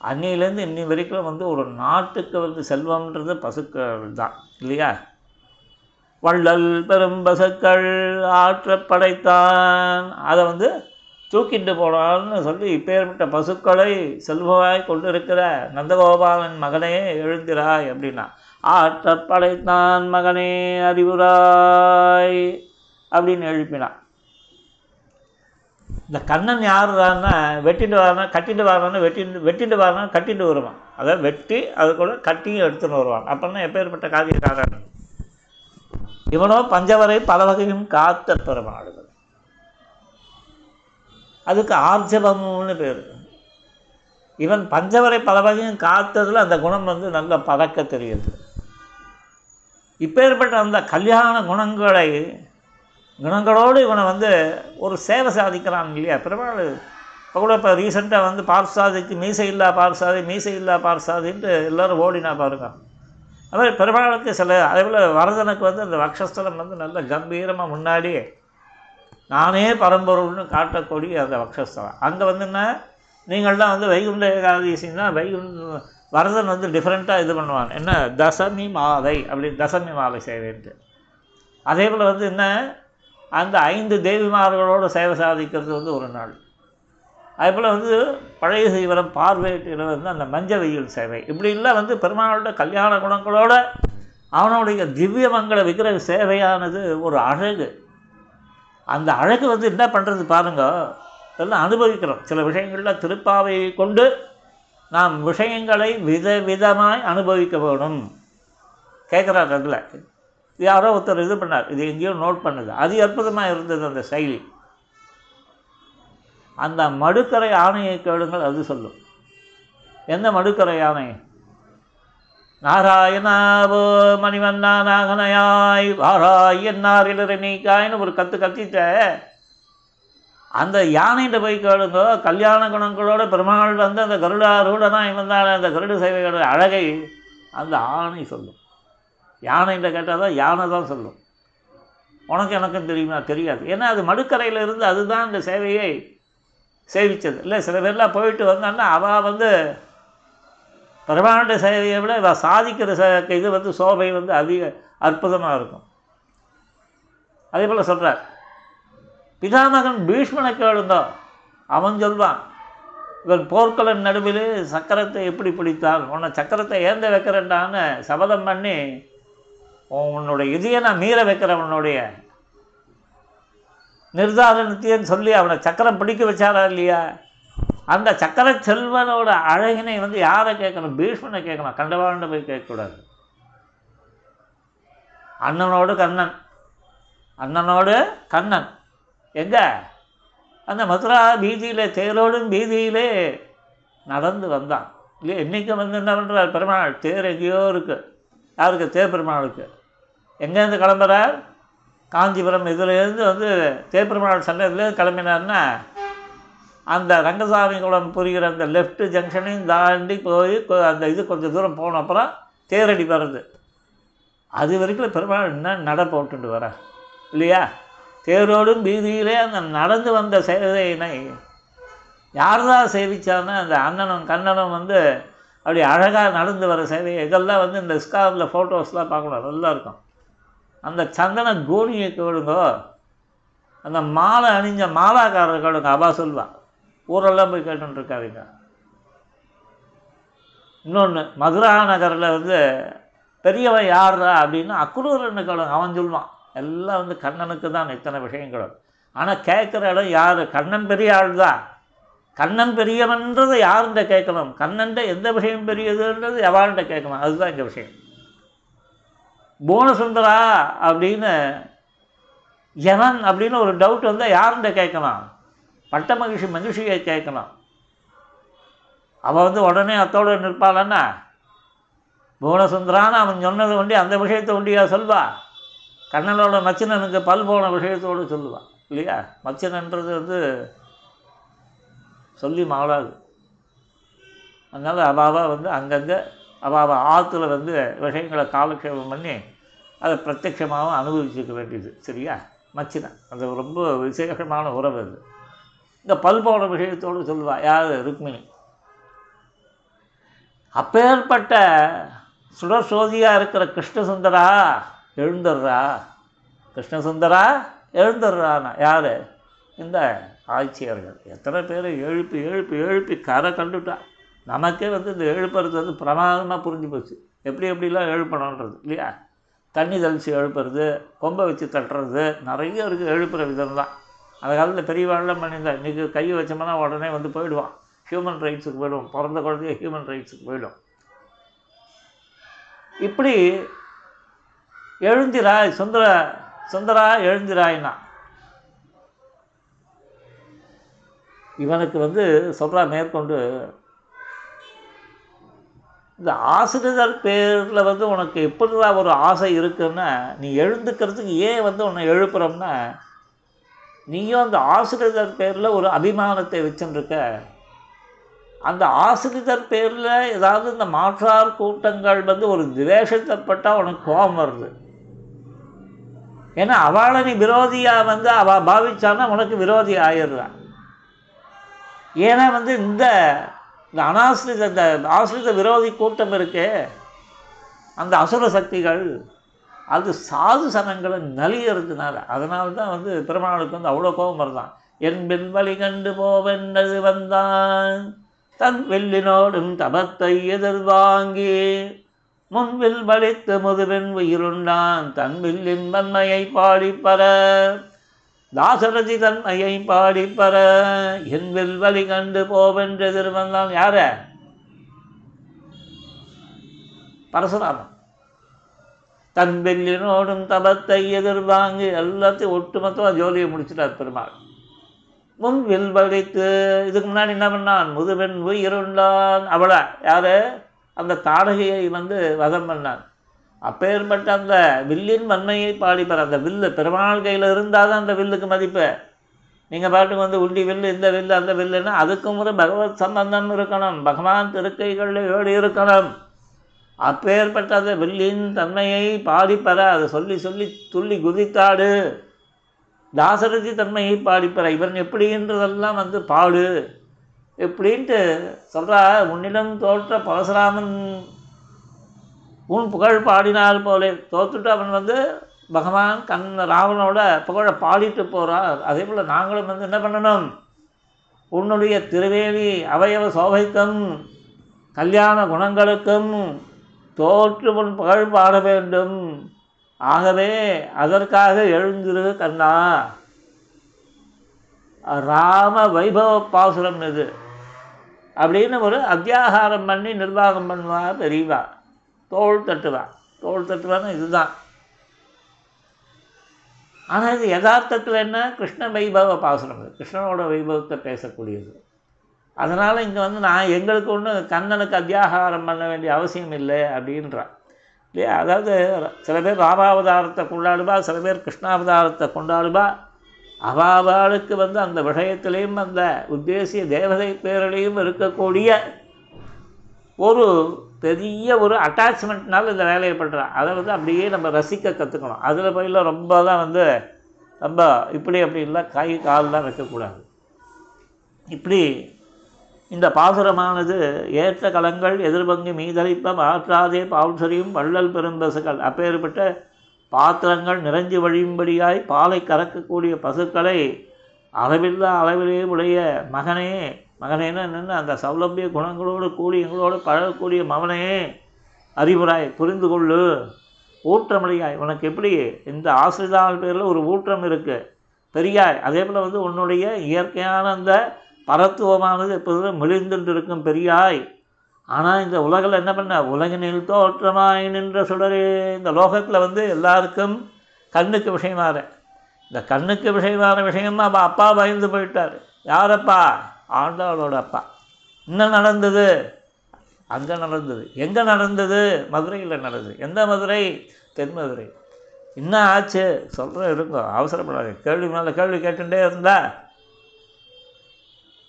அன்னிலேருந்து இன்னி வரைக்கும் வந்து ஒரு நாட்டுக்கு வந்து செல்வம்ன்றது பசுக்கள் தான் இல்லையா? வள்ளல் பெரும் பசுக்கள் ஆற்ற படைத்தான். அதை வந்து தூக்கிட்டு போனான்னு சொல்லி இப்பேற்பட்ட பசுக்களை செல்வமாய் கொண்டு இருக்கிற நந்தகோபாலன் மகனே எழுந்திராய் அப்படின்னா ஆற்றற் படைத்தான் மகனே அறிவுராய் அப்படின்னு எழுப்பினான். இந்த கண்ணன் யாருதான்னா வெட்டிட்டு வரானா கட்டிட்டு வரானா வெட்டிட்டு வெட்டிட்டு வரானா கட்டிட்டு வருவான். அதை வெட்டி அது கூட கட்டியும் எடுத்துன்னு வருவான். அப்போன்னா எப்பேற்பட்ட காரியக்காரன்? இவனோ பஞ்சவரை பல வகையும் காத்த பெருமாடுகள் அதுக்கு ஆர்ஜவம்னு பேர். இவன் பஞ்சவரை பல வகையும் காத்ததில் அந்த குணம் வந்து நல்ல பறக்க தெரியுது. இப்பேற்பட்ட அந்த கல்யாண குணங்களை குணங்களோடு இவனை வந்து ஒரு சேவை சாதிக்கிறான் இல்லையா? பெருமாள் இப்போ கூட இப்போ ரீசெண்டாக வந்து பார்சாதிக்கு மீசை இல்லா பார்சாதி மீசை இல்லா பார்சாதின்ட்டு எல்லோரும் ஓடினா பாருங்க. அது மாதிரி பெருமாளுக்கு சில அதே போல் வரதனுக்கு வந்து அந்த வக்ஷஸ்தலம் வந்து நல்ல கம்பீரமாக முன்னாடி நானே பரம்பொருள்னு காட்டக்கூடிய அந்த வக்ஷஸ்தலம். அங்கே வந்து என்ன? நீங்கள்லாம் வந்து வைகுண்ட ஏகாதசின்னா வைகுண்ட வரதன் வந்து டிஃப்ரெண்ட்டாக இது பண்ணுவான். என்ன? தசமி மாலை அப்படின்னு தசமி மாலை சேவைன்ட்டு அதே போல் வந்து என்ன? அந்த ஐந்து தேவிமார்களோடு சேவை சாதிக்கிறது வந்து ஒரு நாள். அதே போல் வந்து பழைய சீவரம் பார்வையிட்டு வந்து அந்த மஞ்ச வெயில் சேவை. இப்படிலாம் வந்து பெருமாளோட கல்யாண குணங்களோட அவனுடைய திவ்யமங்கள விக்கிரக சேவையானது ஒரு அழகு. அந்த அழகு வந்து என்ன பண்ணுறது பாருங்க? எல்லாம் அனுபவிக்கிறோம். சில விஷயங்களில் திருப்பாவையை கொண்டு நாம் விஷயங்களை வித விதமாய் அனுபவிக்க வேணும். கேட்குறாரு அதில். யாரோ ஒருத்தர் இது பண்ணார். இது எங்கேயோ நோட் பண்ணுது. அது அற்புதமாக இருந்தது அந்த செயலி. அந்த மடுக்கரை ஆணையை கேளுங்கள் அது சொல்லும். எந்த மடுக்கரை ஆணை நாராயணாவோ மணிவண்ணா நாகனையாய் வாராய் என்னாரிலரை நீக்காய்னு ஒரு கற்று கத்திட்ட. அந்த யானைகிட்ட போய் கேளுங்க கல்யாண குணங்களோட பெருமாள் வந்து அந்த கருடாரூடனா இவன் தான் அந்த கருட சேவையோட அழகை அந்த ஆணை சொல்லும். யானைகிட்ட கேட்டால் தான் யானை தான் சொல்லும். உனக்கு எனக்கும் தெரியுமா? தெரியாது. ஏன்னா அது மடுக்கரையில் இருந்து அதுதான் அந்த சேவையை சேவித்தது இல்லை சில பேர்லாம் போயிட்டு வந்தான்னா அவள் வந்து பெருமாண்ட சேவையை விட இவள் சாதிக்கிற ச இது வந்து சோபை வந்து அதிக அற்புதமாக இருக்கும். அதே போல் சொல்கிறார் பிதாமகன் பீஷ்மனை கேளுந்தோ அவன் சொல்வான் இவன் போர்க்களன் நடுவில் சக்கரத்தை எப்படி பிடித்தான் உன்னை சக்கரத்தை ஏந்த வைக்கிறேன்டான்னு சபதம் பண்ணி உன்னுடைய இதையை நான் மீற வைக்கிறேன் உன்னுடைய. நிர்தாரணத்தையும் சொல்லி அவனை சக்கரம் பிடிக்க வச்சாரா இல்லையா? அந்த சக்கர செல்வனோட அழகினை வந்து யாரை கேட்கணும்? பீஷ்மனை கேட்கணும். கண்டவாண்ட போய் கேட்கக்கூடாது. அண்ணனோடு கண்ணன். அண்ணனோடு கண்ணன். எங்கே? அந்த மதுரா வீதியில் தேரோடும் வீதியிலே நடந்து வந்தான். இல்லையா என்றைக்கு வந்து என்ன பண்ணுறார் பெருமாள்? தேர் எங்கேயோ இருக்குது யாருக்கு? தேர் பெருமாளுக்கு. எங்கேருந்து கிளம்புறார்? காஞ்சிபுரம் இதுலேருந்து வந்து தேப்பெருமாள் சன்னதிலேருந்து கிளம்பினார்னா அந்த ரங்கசாமி குளம் புரிகிற அந்த லெஃப்ட்டு ஜங்ஷனையும் தாண்டி போய் அந்த இது கொஞ்சம் தூரம் போன அப்புறம் தேரடி வருது அது வரைக்கும் பெருமாள் என்ன நட போட்டுட்டு வர இல்லையா? தேரோடும் வீதியிலே அந்த நடந்து வந்த சேவையினை யார் தான் சேவிச்சான்னா அந்த அண்ணனும் கண்ணனும் வந்து அப்படி அழகாக நடந்து வர சேவை. இதெல்லாம் வந்து இந்த ஸ்காரில் ஃபோட்டோஸ்லாம் பார்க்கணும். நல்லா இருக்கும். அந்த சந்தன கோணியை கேளுங்கோ. அந்த மாலை அணிஞ்ச மாலாக்காரர் கேளுங்க. அவா சொல்வான் ஊரெல்லாம் போய் கேட்டுருக்காருங்க இன்னொன்று மதுரா நகரில் வந்து பெரியவன் யார்ரா அப்படின்னு அக்குரூரன்னு கேளுங்க. அவன் சொல்லுவான் எல்லாம் வந்து கண்ணனுக்கு தான் இத்தனை விஷயங்களும் ஆனால் கேட்குற இடம் யார்? கண்ணன் பெரிய ஆள் தான் கண்ணன் பெரியவன்றதை யாருண்ட கேட்கணும்? கண்ணன்ட்ட எந்த விஷயம் பெரியதுன்றது எவாள்கிட்ட கேட்கணும்? அதுதான் இங்கே விஷயம். போனசுந்தரா அப்படின்னு ஜனன் அப்படின்னு ஒரு டவுட் வந்தால் யாருண்ட கேட்கணும் பட்ட மகிழ்ச்சி மகிழ்ச்சியை கேட்கணும் அவள் வந்து உடனே அத்தோடு நிற்பாளன்னா புவனசுந்தரான்னு அவன் சொன்னது ஒண்டி அந்த விஷயத்தை ஒண்டியா சொல்வா? கண்ணனோட மச்சினனுக்கு பல் போன விஷயத்தோடு சொல்லுவான் இல்லையா? மச்சினன்றது வந்து சொல்லி மாளாது அதனால் அவாவா வந்து அங்கங்கே அவாவா ஆற்றுல வந்து விஷயங்களை காலக்ஷேபம் பண்ணி அதை பிரத்யட்சமாகவும் அனுபவிச்சுக்க வேண்டியது சரியா? மச்சினன். அது ரொம்ப விசேஷமான உறவு அது. இந்த பல் போன விஷயத்தோடு சொல்லுவா யார்? ருக்மிணி. அப்பேற்பட்ட சுடர்சோதியாக இருக்கிற கிருஷ்ணசுந்தரா எழுந்துடுறா கிருஷ்ணசுந்தரா? எழுந்துடுறான்னா யார்? இந்த ஆட்சியர்கள் எத்தனை பேர் எழுப்பி எழுப்பி எழுப்பி கரை கண்டுட்டா? நமக்கே வந்து இந்த எழுப்புறது வந்து பிரமாதமாக புரிஞ்சு போச்சு. எப்படி எப்படிலாம் எழுப்பணுன்றது இல்லையா? தண்ணி தெளித்து எழுப்புறது கொம்பை வச்சு தட்டுறது நிறைய இருக்குது எழுப்புகிற விதம் தான் அந்த காலத்தில் பெரியவாழ்லாம் பண்ணியிருந்தேன் இன்றைக்கி கையை வச்சோம்னா உடனே வந்து போயிடுவான். ஹியூமன் ரைட்ஸுக்கு போயிடும் பிறந்த குழந்தைய ஹியூமன் ரைட்ஸுக்கு போயிடும். இப்படி எழுந்திராய் சுந்தர சுந்தரா எழுந்திராய்னா. இவனுக்கு வந்து சொல்கிறா மேற்கொண்டு இந்த ஆசிரியர் பேரில் வந்து உனக்கு எப்படிதான் ஒரு ஆசை இருக்குன்னா நீ எழுந்துக்கிறதுக்கு ஏன் வந்து உன்னை எழுப்புறோம்னா நீயும் அந்த ஆசிரியர் பேரில் ஒரு அபிமானத்தை வச்சுருக்க. அந்த ஆசிரியர் பேரில் ஏதாவது இந்த மாற்றார் கூட்டங்கள் வந்து ஒரு துவேஷத்தைப்பட்டால் உனக்கு கோபம் வருது. ஏன்னா அவளை நீ விரோதியாக வந்து அவள் பாவிச்சான்னா உனக்கு விரோதி ஆயிடுறான் ஏன்னா வந்து இந்த இந்த அனாசிரித இந்த ஆசிரித விரோதி கூட்டம் இருக்கே. அந்த அசுர சக்திகள் அது சாது சனங்களை நலிகிறதுனால அதனால தான் வந்து பெருமாளுக்கு வந்து அவ்வளோ கோபம் வருதான். என் வழி கண்டு போவென்றது வந்தான். தன் வெள்ளினோடும் தபத்தை எதிர்வாங்கி. முன்பில் வலித்து முதுவென் உயிருண்டான் தன் வில்லின் வன்மையை பாடிப்பற தாசரதி தன்மையை பாடிப்பற என் வில் வழி கண்டு போவென்று எதிர்வந்தான் யார? பரசுராமன். தன் வெள்ளினோடும் தபத்தை எதிர்வாங்கி எல்லாத்தையும் ஒட்டுமொத்தமாக ஜோலியை முடிச்சிட்டார் பெருமாள். முன் வில் வலித்து இதுக்கு முன்னாடி என்ன பண்ணான்? முதுவெண் உயிருண்டான். அவளை யாரு? அந்த தாடகையை வந்து வதம் பண்ணான். அப்பேற்பட்ட அந்த வில்லின் வன்மையை பாடிப்பார். அந்த வில்லு பெருமாள் கையில் இருந்தால் தான் அந்த வில்லுக்கு மதிப்பு. நீங்கள் பாட்டுக்கு வந்து உண்டி வில்லு இந்த வில்லு அந்த வில்லுன்னா அதுக்கும் ஒரு பகவத் சம்பந்தம் இருக்கணும். பகவான் திருக்கைகளில் ஏடு இருக்கணும். அப்பேற்பட்ட அந்த வில்லின் தன்மையை பாடிப்பற அதை சொல்லி சொல்லி துள்ளி குதித்தாடு. தாசரதி தன்மையை பாடிப்பற இவன் எப்படின்றதெல்லாம் வந்து பாடு. எப்படின்ட்டு சொல்கிறா உன்னிடம் தோற்ற பரசுராமன் உன் புகழ் பாடினால் போலே. தோத்துட்டு அவன் வந்து பகவான் கண் ராவனோட புகழை பாடிட்டு போகிறார் அதே போல் நாங்களும் வந்து என்ன பண்ணணும்? உன்னுடைய திருவேலி அவயவ சோபைக்கும் கல்யாண குணங்களுக்கும் தோற்று உன் புகழ் பாட வேண்டும். ஆகவே அதற்காக எழுந்திரு கண்ணா. ராம வைபவ பாசுரம் இது. அப்படின்னு ஒரு அத்தியாகாரம் பண்ணி நிர்வாகம் பண்ணுவா பெரியவா தோள் தட்டுவா தோள் தட்டுவான்னு இதுதான். ஆனால் இது யதார்த்தத்தில் என்ன? கிருஷ்ண வைபவ பாசனம் இது கிருஷ்ணனோட வைபவத்தை பேசக்கூடியது. அதனால் இங்கே வந்து நான் எங்களுக்கு ஒன்று கண்ணனுக்கு அத்தியாகாரம் பண்ண வேண்டிய அவசியம் இல்லை அப்படின்றான் இல்லையா? அதாவது சில பேர் ராமாவதாரத்தை கொண்டாடுவா சில பேர் கிருஷ்ணாவதாரத்தை கொண்டாடுவா அவாவாளுக்கு வந்து அந்த விஷயத்திலையும் அந்த உத்தேசிய தேவதை பேரிலையும் இருக்கக்கூடிய ஒரு பெரிய ஒரு அட்டாச்மெண்ட்னால இந்த வேலையை பண்ணுறான் அதை வந்து அப்படியே நம்ம ரசிக்க கற்றுக்கணும் அதில் போயில ரொம்ப தான் வந்து ரொம்ப இப்படி அப்படின்லாம் கை கால்லாம் வைக்கக்கூடாது. இப்படி இந்த பாசுரமானது ஏற்ற கலங்கள் எதிர்பங்கு மீதளிப்ப மாற்றாதே பாவுசரியும் வள்ளல் பெரும்பசுகள் அப்பேற்பட்ட பாத்திரங்கள் நிறைஞ்சு வழியும்படியாய் பாலை கறக்கக்கூடிய பசுக்களை அளவில்லா அளவிலே உடைய மகனே மகனேன்னு நின்று அந்த சௌலபிய குணங்களோடு கூடி எங்களோடு பழகக்கூடிய மகனே அறிவுராய் புரிந்து கொள்ளு. ஊற்றமடையாய் உனக்கு எப்படி? இந்த ஆசிரிதாள் பேரில் ஒரு ஊற்றம் இருக்குது பெரியாய் அதே போல் வந்து உன்னுடைய இயற்கையான அந்த பரத்துவமானது எப்போதும் மெலிந்துட்டு இருக்கும் பெரியாய். ஆனால் இந்த உலகில் என்ன பண்ண? உலகினில் தோற்றமாய் நின்ற சுடரே. இந்த லோகத்தில் வந்து எல்லாருக்கும் கண்ணுக்கு விஷயமாற. இந்த கண்ணுக்கு விஷயமான விஷயமா அப்பா அப்பா பயந்து போயிட்டார். யாரப்பா? ஆண்டாளோட அப்பா. என்ன நடந்தது? அங்கே நடந்தது. எங்கே நடந்தது? மதுரையில் நடந்தது. எந்த மதுரை? தென் மதுரை. என்ன ஆச்சு? சொல்கிறேன் இருக்கும் அவசரப்படாது கேள்வி மேலே கேள்வி கேட்டுட்டே இருந்தா.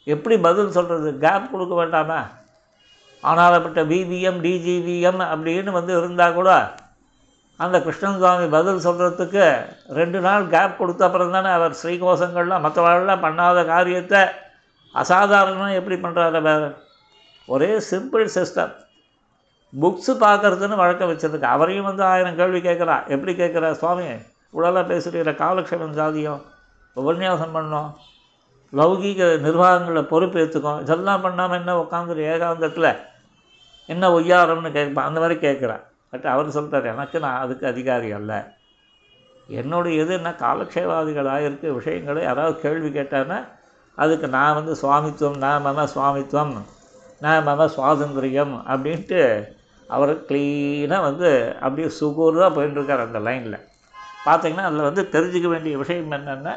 எப்படி பதில் சொல்கிறது கேப் கொடுக்க வேண்டாமா? ஆனாலப்பட்ட பிபிஎம் டிஜிபிஎம் அப்படின்னு வந்து இருந்தால் கூட அந்த கிருஷ்ணன் சுவாமி பதில் சொல்கிறதுக்கு ரெண்டு நாள் கேப் கொடுத்த அப்புறம் தானே அவர் ஸ்ரீகோஷங்கள்லாம் மற்றவர்கள்லாம் பண்ணாத காரியத்தை அசாதாரணமாக எப்படி பண்ணுறாரு வேறு ஒரே சிம்பிள் சிஸ்டம் புக்ஸு பார்க்குறதுன்னு வழக்கம் வச்சுருக்கு. அவரையும் வந்து ஆயிரம் கேள்வி கேட்குறா. எப்படி கேட்குறா சுவாமி? உடலாக பேசுகிற காலக்ஷேபம் சாதியம். உபன்யாசம் பண்ணோம். லௌகீக நிர்வாகங்களை பொறுப்பேற்றுக்கும் இதெல்லாம் பண்ணாமல் என்ன உட்காந்துரு ஏகாந்தத்தில்? என்ன ஒய்யாரம்னு கேட்பான் அந்த மாதிரி கேட்குறேன் பட் அவர் சொல்கிறார் எனக்கு நான் அதுக்கு அதிகாரி அல்ல. என்னுடைய இது என்ன காலக்ஷேவாதிகளாக இருக்க விஷயங்களை யாராவது கேள்வி கேட்டான்னா அதுக்கு நான் வந்து சுவாமித்துவம் நான் மம சுவாமித்துவம் நான் மம சுவாதந்திரியம் அப்படின்ட்டு அவர் க்ளீனாக வந்து அப்படியே சுகூராக போயிட்டுருக்கார் அந்த லைனில் பார்த்தீங்கன்னா அதில் வந்து தெரிஞ்சுக்க வேண்டிய விஷயம் என்னென்னா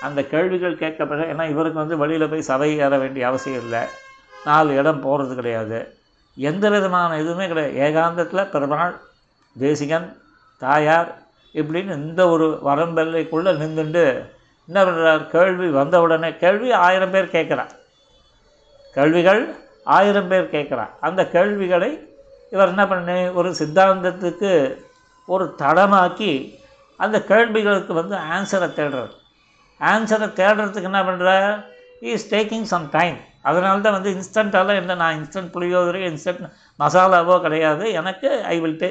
அந்த கேள்விகள் கேட்க பிறகு ஏன்னா இவருக்கு வந்து வெளியில் போய் சபை ஏற வேண்டிய அவசியம் இல்லை. நாலு இடம் போகிறது கிடையாது. எந்த விதமான இதுவுமே கிடையாது. ஏகாந்தத்தில் பெருமாள் தேசிகன் தாயார் இப்படின்னு இந்த ஒரு வரம்பெல்லைக்குள்ளே நின்றுண்டு என்ன பண்ணுறார் கேள்வி வந்தவுடனே கேள்வி ஆயிரம் பேர் கேட்குறான் கேள்விகள் ஆயிரம் பேர் கேட்குறான் அந்த கேள்விகளை இவர் என்ன பண்ணு? ஒரு சித்தாந்தத்துக்கு ஒரு தடமாக்கி அந்த கேள்விகளுக்கு வந்து ஆன்சரை தேடுறார். ஆன்சரை தேடுறதுக்கு என்ன பண்ணுறார் இஸ் டேக்கிங் சம் டைம் அதனால தான் வந்து இன்ஸ்டண்ட்டாலாம் என்ன நான் இன்ஸ்டன்ட் புளியோதரை இன்ஸ்டன்ட் மசாலாவோ கிடையாது. எனக்கு ஐ வில் டே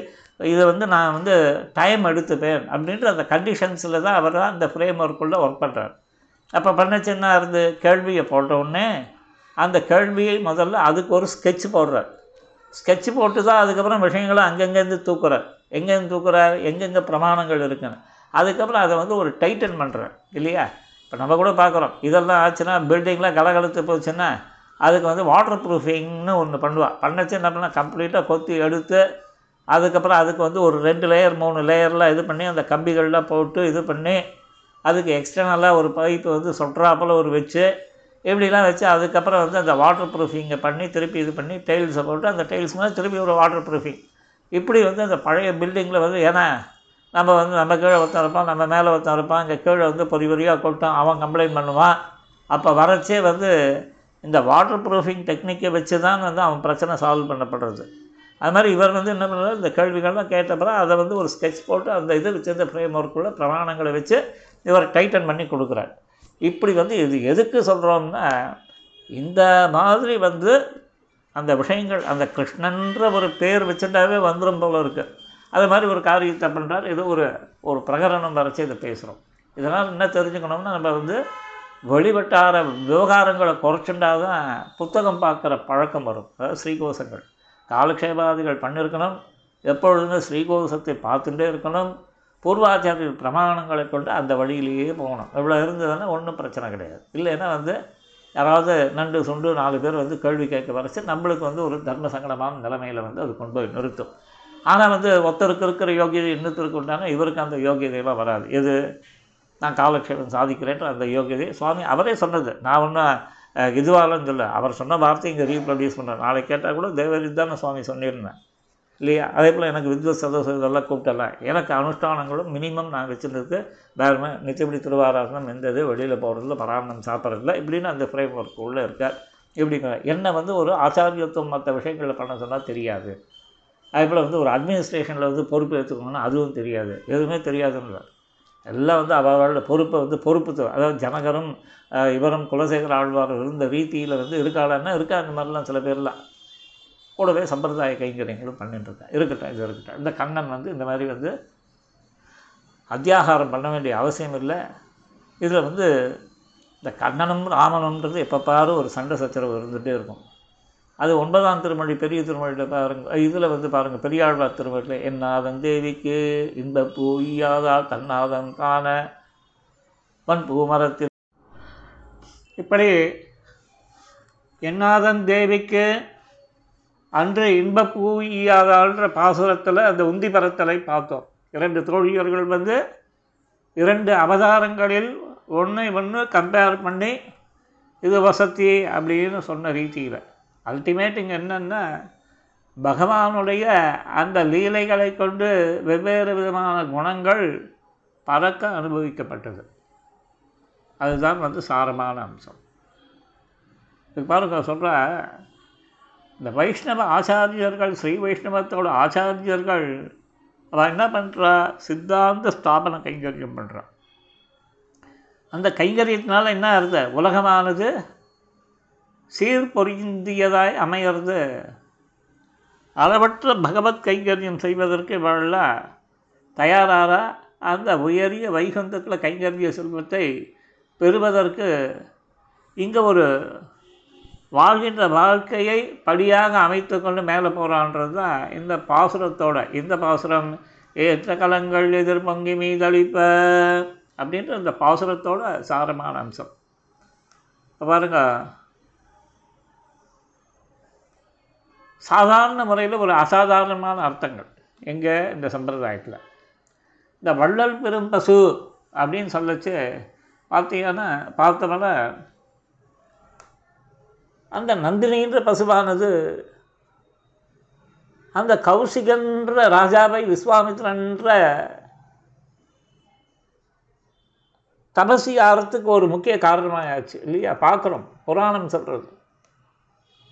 இதை வந்து நான் வந்து டைம் எடுத்துப்பேன் அப்படின்ற அந்த கண்டிஷன்ஸில் தான் அவர் தான் அந்த ஃப்ரேம் ஒர்க்குள்ளே ஒர்க் பண்ணுறார் அப்போ பண்ணச்சின்னா இருந்து கேள்வியை போட்டவுடனே அந்த கேள்வியை முதல்ல அதுக்கு ஒரு ஸ்கெட்ச் போடுறார். ஸ்கெட்ச் போட்டு தான் அதுக்கப்புறம் விஷயங்களை அங்கங்கேருந்து தூக்குறார். எங்கேருந்து தூக்குறார்? எங்கெங்கே பிரமாணங்கள் இருக்குன்னு. அதுக்கப்புறம் அதை வந்து ஒரு டைட்டன் பண்ணுறேன் இல்லையா? இப்போ நம்ம கூட பார்க்குறோம். இதெல்லாம் ஆச்சுன்னா பில்டிங்லாம் கலகலத்து போச்சுன்னா அதுக்கு வந்து வாட்டர் ப்ரூஃபிங்னு ஒன்று பண்ணுவாள் பண்ணச்சு என்ன பண்ணால் கம்ப்ளீட்டாக கொத்தி எடுத்து அதுக்கப்புறம் அதுக்கு வந்து ஒரு ரெண்டு லேயர் மூணு லேயர்லாம் இது பண்ணி அந்த கம்பிகள்லாம் போட்டு இது பண்ணி அதுக்கு எக்ஸ்டர்னலாக ஒரு பைப்பு வந்து சொட்டுறாப்பில் ஒரு வச்சு இப்படிலாம் வச்சு அதுக்கப்புறம் வந்து அந்த வாட்டர் ப்ரூஃபிங்கை பண்ணி திருப்பி இது பண்ணி டைல்ஸை போட்டு அந்த டைல்ஸ் மேலே திருப்பி ஒரு வாட்டர் ப்ரூஃபிங் இப்படி வந்து அந்த பழைய பில்டிங்கில் வந்து ஏன்னா நம்ம வந்து நம்ம கீழே ஒருத்தன் இருப்பான் நம்ம மேலே ஒருத்தன் இருப்பான் இங்கே கீழே வந்து பொறி பொறியாக கொட்டான் அவன் கம்ப்ளைண்ட் பண்ணுவான். அப்போ வரச்சே வந்து இந்த வாட்டர் ப்ரூஃபிங் டெக்னிக்கை வச்சு தான் வந்து அவன் பிரச்சனை சால்வ் பண்ணப்படுறது. அது மாதிரி இவர் வந்து என்ன பண்ணுறாரு இந்த கேள்விகள்லாம் கேட்டப்பறம் அதை வந்து ஒரு ஸ்கெட்ச் போட்டு அந்த இது வச்சு இந்த ஃப்ரேம் ஒர்க்குள்ள பிரமாணங்களை வச்சு இவர் டைட்டன் பண்ணி கொடுக்குறாரு. இப்படி வந்து இது எதுக்கு சொல்கிறோம்னா இந்த மாதிரி வந்து அந்த விஷயங்கள் அந்த கிருஷ்ணன்ற ஒரு பேர் வச்சுட்டாவே வந்துடும் போல இருக்குது அது மாதிரி ஒரு காரியத்தை பண்ணுறார் ஏதோ ஒரு ஒரு பிரகரணம் வரைச்சி இதை பேசுகிறோம் இதனால் என்ன தெரிஞ்சுக்கணும்னா நம்ம வந்து வெளிவட்டார விவகாரங்களை குறைச்சுண்டா தான் புத்தகம் பார்க்குற பழக்கம் வரும். அதாவது ஸ்ரீகோஷங்கள். காலக்ஷேபாதிகள் பண்ணியிருக்கணும் எப்பொழுதுமே ஸ்ரீகோஷத்தை பார்த்துட்டே இருக்கணும். பூர்வாச்சாரிய பிரமாணங்களை கொண்டு அந்த வழியிலேயே போகணும். இவ்வளோ இருந்ததுன்னா ஒன்றும் பிரச்சனை கிடையாது. இல்லைன்னா வந்து யாராவது நண்டு சுண்டு நாலு பேர் வந்து கேள்வி கேட்க வரைச்சி நம்மளுக்கு வந்து ஒரு தர்ம சங்கடமான நிலைமையில் வந்து அது கொண்டு போய் நிறுத்தும். ஆனால் வந்து ஒருத்தருக்கு இருக்கிற யோகியதை இன்னொருத்தருக்கு உண்டான இவருக்கு அந்த யோகியதையெல்லாம் வராது. எது? நான் காலக்ஷேபம் சாதிக்கிறேன்ற அந்த யோகியதை சுவாமி அவரே சொன்னது. நான் ஒன்றும் இதுவாலும் சொல்ல அவர் சொன்ன வார்த்தை இங்கே ரீப்ரொடியூஸ் பண்ணுறேன் நாளைக்கு கேட்டால் கூட தேவரி தான் சுவாமி சொன்னிருந்தேன் இல்லையா? அதே போல் எனக்கு வித்வ சதோசம் இதெல்லாம் கூப்பிட்டலாம் எனக்கு அனுஷ்டானங்களும் மினிமம் நான் வச்சுருந்தது வேறுமே நிச்சயப்படி திருவாராசனம் எந்தது வெளியில் போகிறதில்ல பராமரம் சாப்பிட்றதில்ல இப்படின்னு அந்த ஃப்ரேம் ஒர்க் உள்ளே இருக்கார். இப்படிங்கிற என்னை வந்து ஒரு ஆச்சாரியத்துவம் மற்ற விஷயங்களில் பண்ண சொன்னால் தெரியாது. அதே போல் வந்து ஒரு அட்மினிஸ்ட்ரேஷனில் வந்து பொறுப்பு எடுத்துக்கணும்னா அதுவும் தெரியாது. எதுவுமே தெரியாதுன்னு எல்லாம் வந்து அவர்களோட பொறுப்பை வந்து பொறுப்பு தோ- அதாவது ஜனகரும் இவரும் குலசேகர ஆழ்வார் இருந்த ரீதியில் வந்து இருக்காளன்னா இருக்கா அந்த மாதிரிலாம் சில பேர்லாம். கூடவே சம்பிரதாய கைங்கரியங்களும் பண்ணிட்டுருக்கேன் இருக்கட்டும் இது இருக்கட்டும். இந்த கண்ணன் வந்து இந்த மாதிரி வந்து அத்தியாகாரம் பண்ண வேண்டிய அவசியம் இல்லை. இதில் வந்து இந்த கண்ணனும் ராமனுன்றது எப்போ பாரு ஒரு சண்டை சச்சரவு இருந்துகிட்டே இருக்கும். அது ஒன்பதாம் திருமொழி பெரிய திருமொழியில் பாருங்கள் இதில் வந்து பாருங்கள் பெரியாழ்வார் திருமொழியில் என்னாதன் தேவிக்கு இந்த பூயாதால் தன்னாதன் காண வன் பூமரத்தில் இப்படி என்னாதன் தேவிக்கு அன்று இன்ப பூயாதான்ற பாசுரத்தில் அந்த உந்தி பரத்தலை பார்த்தோம். இரண்டு தோழியர்கள் வந்து இரண்டு அவதாரங்களில் ஒன்று ஒன்று கம்பேர் பண்ணி இது வசதி அப்படின்னு சொன்ன ரீதியில். அல்டிமேட் இங்கே என்னென்னா பகவானுடைய அந்த லீலைகளை கொண்டு வெவ்வேறு விதமான குணங்கள் பறக்க அனுபவிக்கப்பட்டது. அதுதான் வந்து சாரமான அம்சம். இது பாருங்க சொல்கிற இந்த வைஷ்ணவ ஆச்சாரியர்கள் ஸ்ரீ வைஷ்ணவத்தோட ஆச்சாரியர்கள் அவன் என்ன பண்ணுறா சித்தாந்த ஸ்தாபன கைங்கரியம் பண்ணுறான் அந்த கைங்கரியத்தினால என்ன ஆகுது? உலகமானது சீர்பொருந்தியதாய் அமையிறது அளவற்ற பகவத் கைங்கரியம் செய்வதற்கு இவளெல்லாம் தயாராக அந்த உயரிய வைகுந்தத்தில் கைங்கரிய செல்வத்தை பெறுவதற்கு இங்கே ஒரு வாழ்கின்ற வாழ்க்கையை படியாக அமைத்து கொண்டு மேலே போகிறான்றது தான் இந்த பாசுரத்தோட. இந்த பாசுரம் ஏற்ற கலங்கள் எதிர்பொங்கி மீதளிப்ப அப்படின்ற இந்த பாசுரத்தோட சாரமான அம்சம். பாருங்கள் சாதாரண முறையில் ஒரு அசாதாரணமான அர்த்தங்கள். எங்கே? இந்த சம்பிரதாயத்தில். இந்த வள்ளல் பெரும் பசு அப்படின்னு சொல்லச்சு. பார்த்தீங்கன்னா பார்த்தவன அந்த நந்தினின்ற பசுவானது அந்த கௌசிகன்ற ராஜாவை விஸ்வாமித்ரன்ற தபசி ஆறத்துக்கு ஒரு முக்கிய காரணமாயாச்சு இல்லையா? பார்க்குறோம் புராணம் சொல்கிறது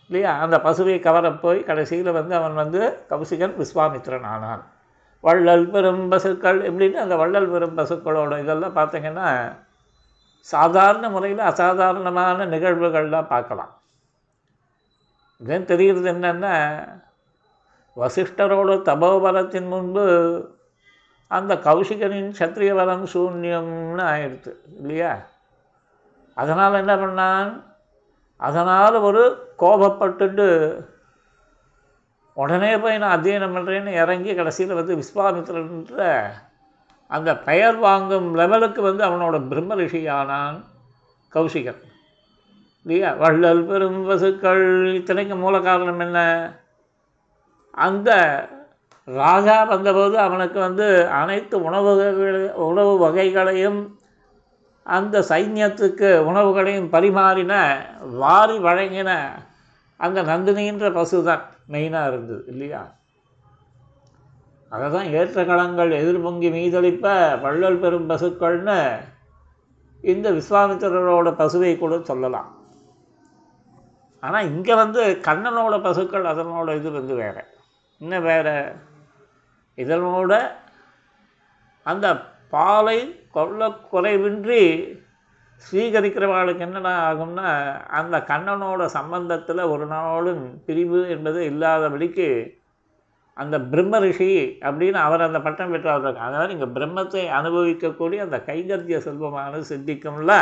இல்லையா? அந்த பசுவை கவர போய் கடைசியில் வந்து அவன் வந்து கௌசிகன் விஸ்வாமித்ரன் ஆனான் வள்ளல் பெரும் பசுக்கள் எப்படின்னு அந்த வள்ளல் பெரும் பசுக்களோட இதெல்லாம் பார்த்தீங்கன்னா சாதாரண முறையில் அசாதாரணமான நிகழ்வுகள்லாம் பார்க்கலாம். இதன் தெரிகிறது என்னென்னா வசிஷ்டரோட தபோபலத்தின் முன்பு அந்த கௌஷிகனின் சத்திரிய பலம் சூன்யம்னு ஆயிடுத்து இல்லையா? அதனால் என்ன பண்ணான்? அதனால் ஒரு கோபப்பட்டுட்டு உடனே போய் நான் அத்தியனம் பண்ணுறேன்னு இறங்கி கடைசியில் வந்து விஸ்வாமித்திரன்ற அந்த பெயர் வாங்கும் லெவலுக்கு வந்து அவனோட பிரம்ம ரிஷியானான் கௌசிகன் இல்லையா? வள்ளல் பெரும் வசுக்கள் இத்தனைக்கு மூல காரணம் என்ன? அந்த ராஜா வந்தபோது அவனுக்கு வந்து அனைத்து உணவு உணவு வகைகளையும் அந்த சைன்யத்துக்கு உணவுகளையும் பரிமாறின வாரி வழங்கின அந்த நந்தினின்ற பசு தான் மெயினாக இருந்தது இல்லையா? அதை தான் ஏற்ற களங்கள் எதிர்பொங்கி மீதளிப்ப வள்ளல் பெரும் பசுக்கள்னு இந்த விஸ்வாமித்திரரோட பசுவை கூட சொல்லலாம். ஆனால் இங்கே வந்து கண்ணனோட பசுக்கள் அதனோட இது வந்து வேறு. இன்னும் வேறு? இதனோட அந்த பாலை கொள்ள குறைவின்றி ஸ்வீகரிக்கிறவர்களுக்கு என்னடா ஆகும்னா அந்த கண்ணனோட சம்பந்தத்தில் ஒரு நாளும் பிரிவு என்பது இல்லாதபடிக்கு அந்த பிரம்ம ரிஷி அப்படின்னு அவர் அந்த பட்டம் பெற்றார். அதனால் இங்கே பிரம்மத்தை அனுபவிக்கக்கூடிய அந்த கைகத்திய செல்வமானது சித்திக்கும்ல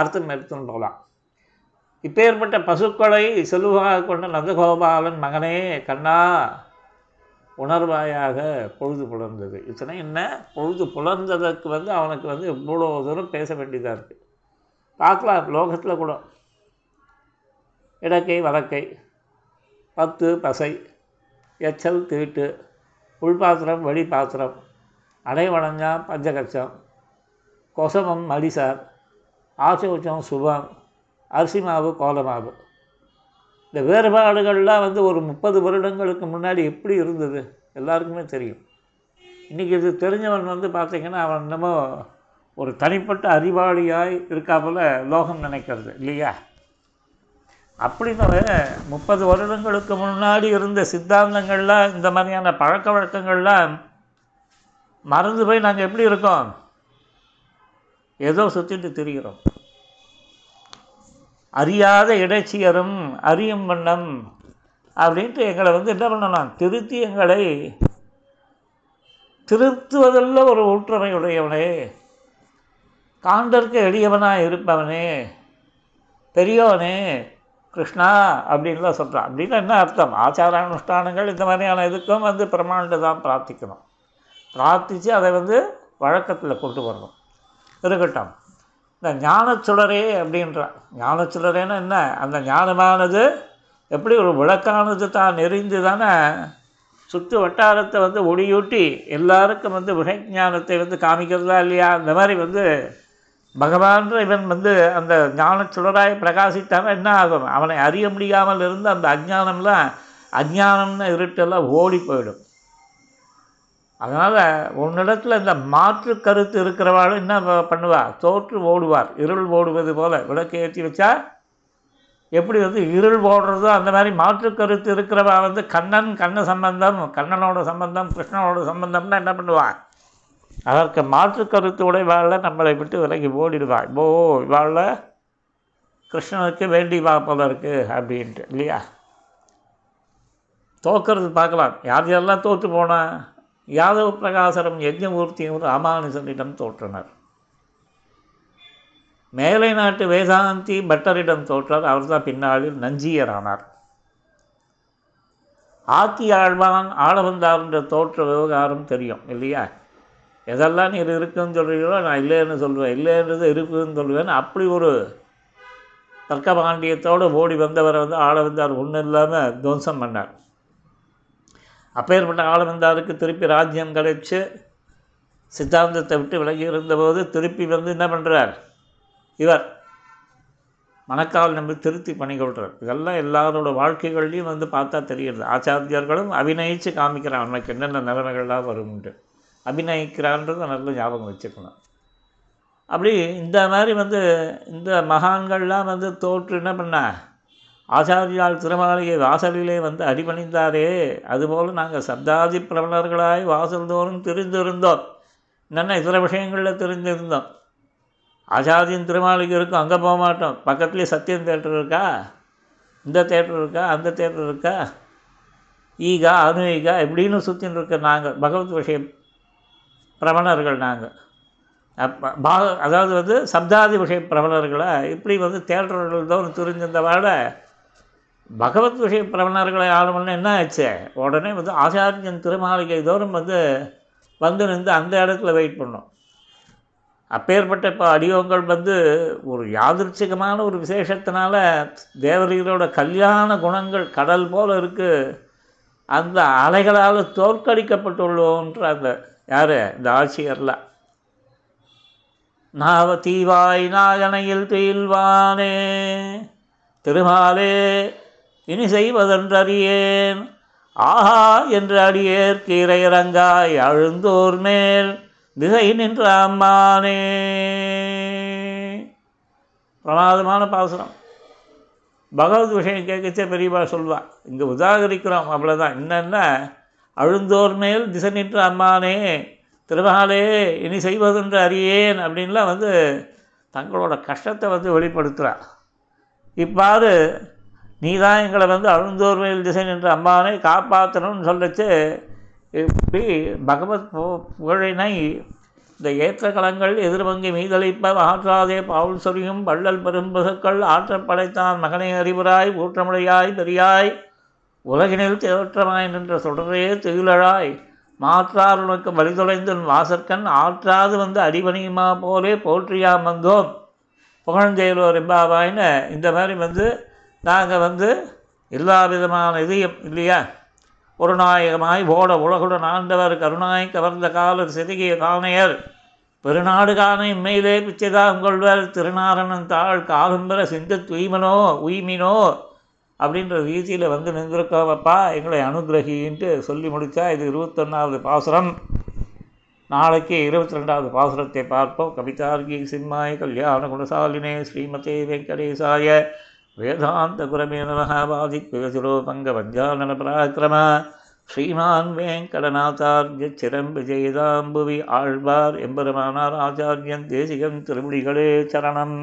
அர்த்தம் எடுத்துன்னு போகலாம் இப்பேற்பட்ட பசுக்களை செல்வமாக கொண்ட நந்தகோபாலன் மகனே கண்ணா உணர்வாயாக பொழுது புலர்ந்தது. இத்தனை என்ன? பொழுது புலர்ந்ததற்கு வந்து அவனுக்கு வந்து இவ்வளோ தூரம் பேச வேண்டியதாக இருக்குது பார்க்கலாம் லோகத்தில் கூட. இடக்கை வழக்கை பத்து பசை எச்சல் தீட்டு உள்பாத்திரம் வெளிப்பாத்திரம் அடைவணஞ்சா பஞ்சகச்சம் கொசமம் மடிசார் ஆச்சோச்சம் சுபம் அரிசி மாவு கோலமாவு. இந்த வேறுபாடுகள்லாம் வந்து ஒரு முப்பது வருடங்களுக்கு முன்னாடி எப்படி இருந்தது? எல்லாருக்குமே தெரியும். இன்றைக்கி இது தெரிஞ்சவன் வந்து பார்த்திங்கன்னா அவன் என்னமோ ஒரு தனிப்பட்ட அறிவாளியாய் இருக்காப்புல லோகம் நினைக்கிறது இல்லையா? அப்படின்னு முப்பது வருடங்களுக்கு முன்னாடி இருந்த சித்தாந்தங்கள்லாம் இந்த மாதிரியான பழக்க வழக்கங்கள்லாம் மறந்து போய் நாங்கள் எப்படி இருக்கோம்? ஏதோ சுற்றிட்டு திரிகிறோம் அறியாத இடைச்சியரும் அறியும் வண்ணம் அப்படின்ட்டு எங்களை வந்து என்ன பண்ணலாம் திருத்தி எங்களை திருத்துவதில் ஒரு ஊற்றுரை உடையவனே. காண்டற்கு எளியவனாக இருப்பவனே. பெரியவனே கிருஷ்ணா அப்படின்லாம் சொல்கிறான் அப்படின்னா என்ன அர்த்தம்? ஆச்சார அனுஷ்டானங்கள் இந்த மாதிரியான இதுக்கும் வந்து பிரமாண்டு தான் பிரார்த்திக்கணும். பிரார்த்தித்து அதை வந்து வழக்கத்தில் கொண்டு வரணும். இருக்கட்டும். இந்த ஞானச்சுடரே அப்படின்றான் ஞானச்சுடரேன்னா என்ன? அந்த ஞானமானது எப்படி ஒரு விளக்கானது தான் நெறிந்து தானே சுற்று வட்டாரத்தை வந்து ஒளியூட்டி எல்லாருக்கும் வந்து விஷஞானத்தை வந்து காமிக்கிறதா இல்லையா? இந்த மாதிரி வந்து பகவான் இவன் வந்து அந்த ஞான சுடராய் பிரகாசித்தான என்ன ஆகும்? அவனை அறிய முடியாமல் இருந்து அந்த அஜ்ஞானம்லாம் அஜ்ஞானம்னு இருட்டெல்லாம் ஓடி போயிடும். அதனால் உன்னிடத்தில் இந்த மாற்று கருத்து இருக்கிறவாள் என்ன பண்ணுவாள் தோற்று ஓடுவார் இருள் ஓடுவது போல் விளக்கு ஏற்றி வச்சா எப்படி வந்து இருள் ஓடுறதோ அந்த மாதிரி மாற்று கருத்து இருக்கிறவா வந்து கண்ணன் கண்ண சம்பந்தம் கண்ணனோட சம்பந்தம் கிருஷ்ணனோட சம்பந்தம்னா என்ன பண்ணுவாள் அதற்கு மாற்று கருத்து உடையவாளில் நம்மளை விட்டு விலகி ஓடிடுவாள். ஓ இவாளில் கிருஷ்ணனுக்கு வேண்டி வா போல இருக்குது அப்படின்ட்டு இல்லையா? தோக்கிறது பார்க்கலாம். யார் யாரெல்லாம் தோற்று போனால் யாதவ பிரகாசரம் யஜ்ஞமூர்த்தியும் ராமானுஜனிடம் தோற்றனர். மேலை நாட்டு வேதாந்தி பட்டரிடம் தோற்றார். அவர்தான் பின்னாளில் நஞ்சியரானார். ஆத்தி ஆழ்வான் ஆள வந்தார்ன்ற தோற்ற விவகாரம் தெரியும் இல்லையா? எதெல்லாம் நீர் இருக்குன்னு சொல்கிறீங்களோ நான் இல்லைன்னு சொல்லுவேன் இல்லைன்றது இருக்குதுன்னு சொல்லுவேன் அப்படி ஒரு தர்க்கபாண்டியத்தோடு ஓடி வந்தவரை வந்து ஆள வந்தார் ஒன்றும் இல்லாமல் துவம்சம் பண்ணார். அப்பேற்பட்ட ஆள திருப்பி ராஜ்யம் கிடைச்சு சித்தாந்தத்தை விட்டு விலகி இருந்தபோது திருப்பி வந்து என்ன பண்ணுறார் இவர் மணக்கால் நம்பி திருத்தி பண்ணிக்கொள்கிறார் இதெல்லாம் எல்லாரோட வாழ்க்கைகள்லையும் வந்து பார்த்தா தெரிகிறது. ஆச்சாரியர்களும் அபிநயித்து காமிக்கிறான் அவனுக்கு என்னென்ன நிலைமைகள்லாம் வரும்ன்ட்டு. அபிநயிக்கிறான்றதை நல்ல ஞாபகம் வச்சுக்கணும். அப்படி இந்த மாதிரி வந்து இந்த மகான்கள்லாம் வந்து தோற்று என்ன பண்ண ஆச்சாரியால் திருமாளிகை வாசலிலே வந்து அடிபணிந்தாரே. அதுபோல் நாங்கள் சப்தாதி பிரபலர்களாய் வாசல் தோறும் தெரிந்திருந்தோம். என்னென்ன இதர விஷயங்களில் தெரிஞ்சிருந்தோம் ஆச்சாரியன் திருமாளிகை இருக்கும் அங்கே போக மாட்டோம். பக்கத்துலேயே சத்தியம் தேட்டர் இருக்கா? இந்த தேட்டர் இருக்கா? அந்த தேட்டர் இருக்கா? ஈகா அனுஈகா இப்படின்னு சுற்றின்னு இருக்க நாங்கள் பகவத் விஷயம் பிரபலர்கள் நாங்கள். அப்போ பா அதாவது வந்து சப்தாதி விஷய பிரபலர்களை இப்படி வந்து தேட்டர்கள் தான் தெரிஞ்சிருந்தவாட பகவத் விஷய பிரபணர்களை ஆளுமன்னு என்ன ஆச்சு? உடனே வந்து ஆச்சாரியன் திருமாளிகை தோறும் வந்து வந்து நின்று அந்த இடத்துல வெயிட் பண்ணோம். அப்பேற்பட்ட இப்போ அடியோங்கள் வந்து ஒரு யாதிர்ச்சிகமான ஒரு விசேஷத்தினால தேவர்களோட கல்யாண குணங்கள் கடல் போல் இருக்குது அந்த அலைகளால் தோற்கடிக்கப்பட்டுள்ளோன்ற அந்த யார்? இந்த ஆட்சியர்லாம் நாவ தீவாய் நாகனையில் துயில்வானே திருமாலே இனி செய்வதென்றறியேன். ஆஹா என்று அடியேர் கீரையிறங்காய் அழுந்தோர் மேல் திசை நின்ற அம்மானே. பிரமாதமான பாசுரம். பகவத் விஷயம் கேட்கச்சே பெரியவா சொல்வான் இங்கே உதாகரிக்கிறோம் அவ்வளோதான் என்னென்ன அழுந்தோர் மேல் திசை நின்ற அம்மானே திருமகாலே இனி செய்வதென்று அறியேன் அப்படின்லாம் வந்து தங்களோட கஷ்டத்தை வந்து வெளிப்படுத்துகிறா இவ்வாறு நீ தான் எங்களை வந்து அழுந்தோர் மேல் திசை நின்ற அம்மானை காப்பாற்றணும்னு சொல்லிச்சு. இப்படி பகவத் பு- புகழினை இந்த ஏற்ற களங்கள் எதிர்வங்கி மீதளிப்ப ஆற்றாதே பாவுல் சொரியும் வள்ளல் பெரும்பசுக்கள் ஆற்றப்படைத்தான் மகனை அறிவராய் ஊற்றமுடையாய் பெரியாய் உலகினில் தேற்றமாய் நின்ற சுடரே திகிழழாய் மாற்றார் உனக்கு வழிதொலைந்தன் வாசற்கண் ஆற்றாது வந்து அடிபணியுமா போலே போற்றியாம் வந்தோம். புகழ்ந்தேலோர் எம்பாவாயின்னு இந்த மாதிரி வந்து நாங்கள் வந்து எல்லா விதமான இதையும் இல்லையா? ஒரு நாயகமாய் போட உலகுடன் ஆண்டவர் கருணாய் கவர்ந்த கால செதுகிய காணையர். பெருநாடு காண இம்மையிலே பிச்சைதாகம் கொள்வர் திருநாரணன் தாழ் காலம்பர சிந்து தூய்மனோ உய்மினோ அப்படின்ற ரீதியில் வந்து நின்றிருக்கோமப்பா. எங்களை அனுகிரகின்ட்டு சொல்லி முடித்தா இது இருபத்தொன்னாவது பாசுரம். நாளைக்கு இருபத்தி ரெண்டாவது பாசுரத்தை பார்ப்போம். கவிதார்கி சிம்மாய் கல்யாண குணசாலினே ஸ்ரீமதே வெங்கடேசாய வேதாந்தகுரமே நமகாபாதித்வயசுரோபங்கவத்யானபராக்கிரம ஸ்ரீமான் வேங்கடநாத்தார்ய சிரம் விஜயதாம்புவி ஆழ்வார் எம்பெருமானார் ஆச்சாரியன் தேசிகன் திருமுடிகளே சரணம்.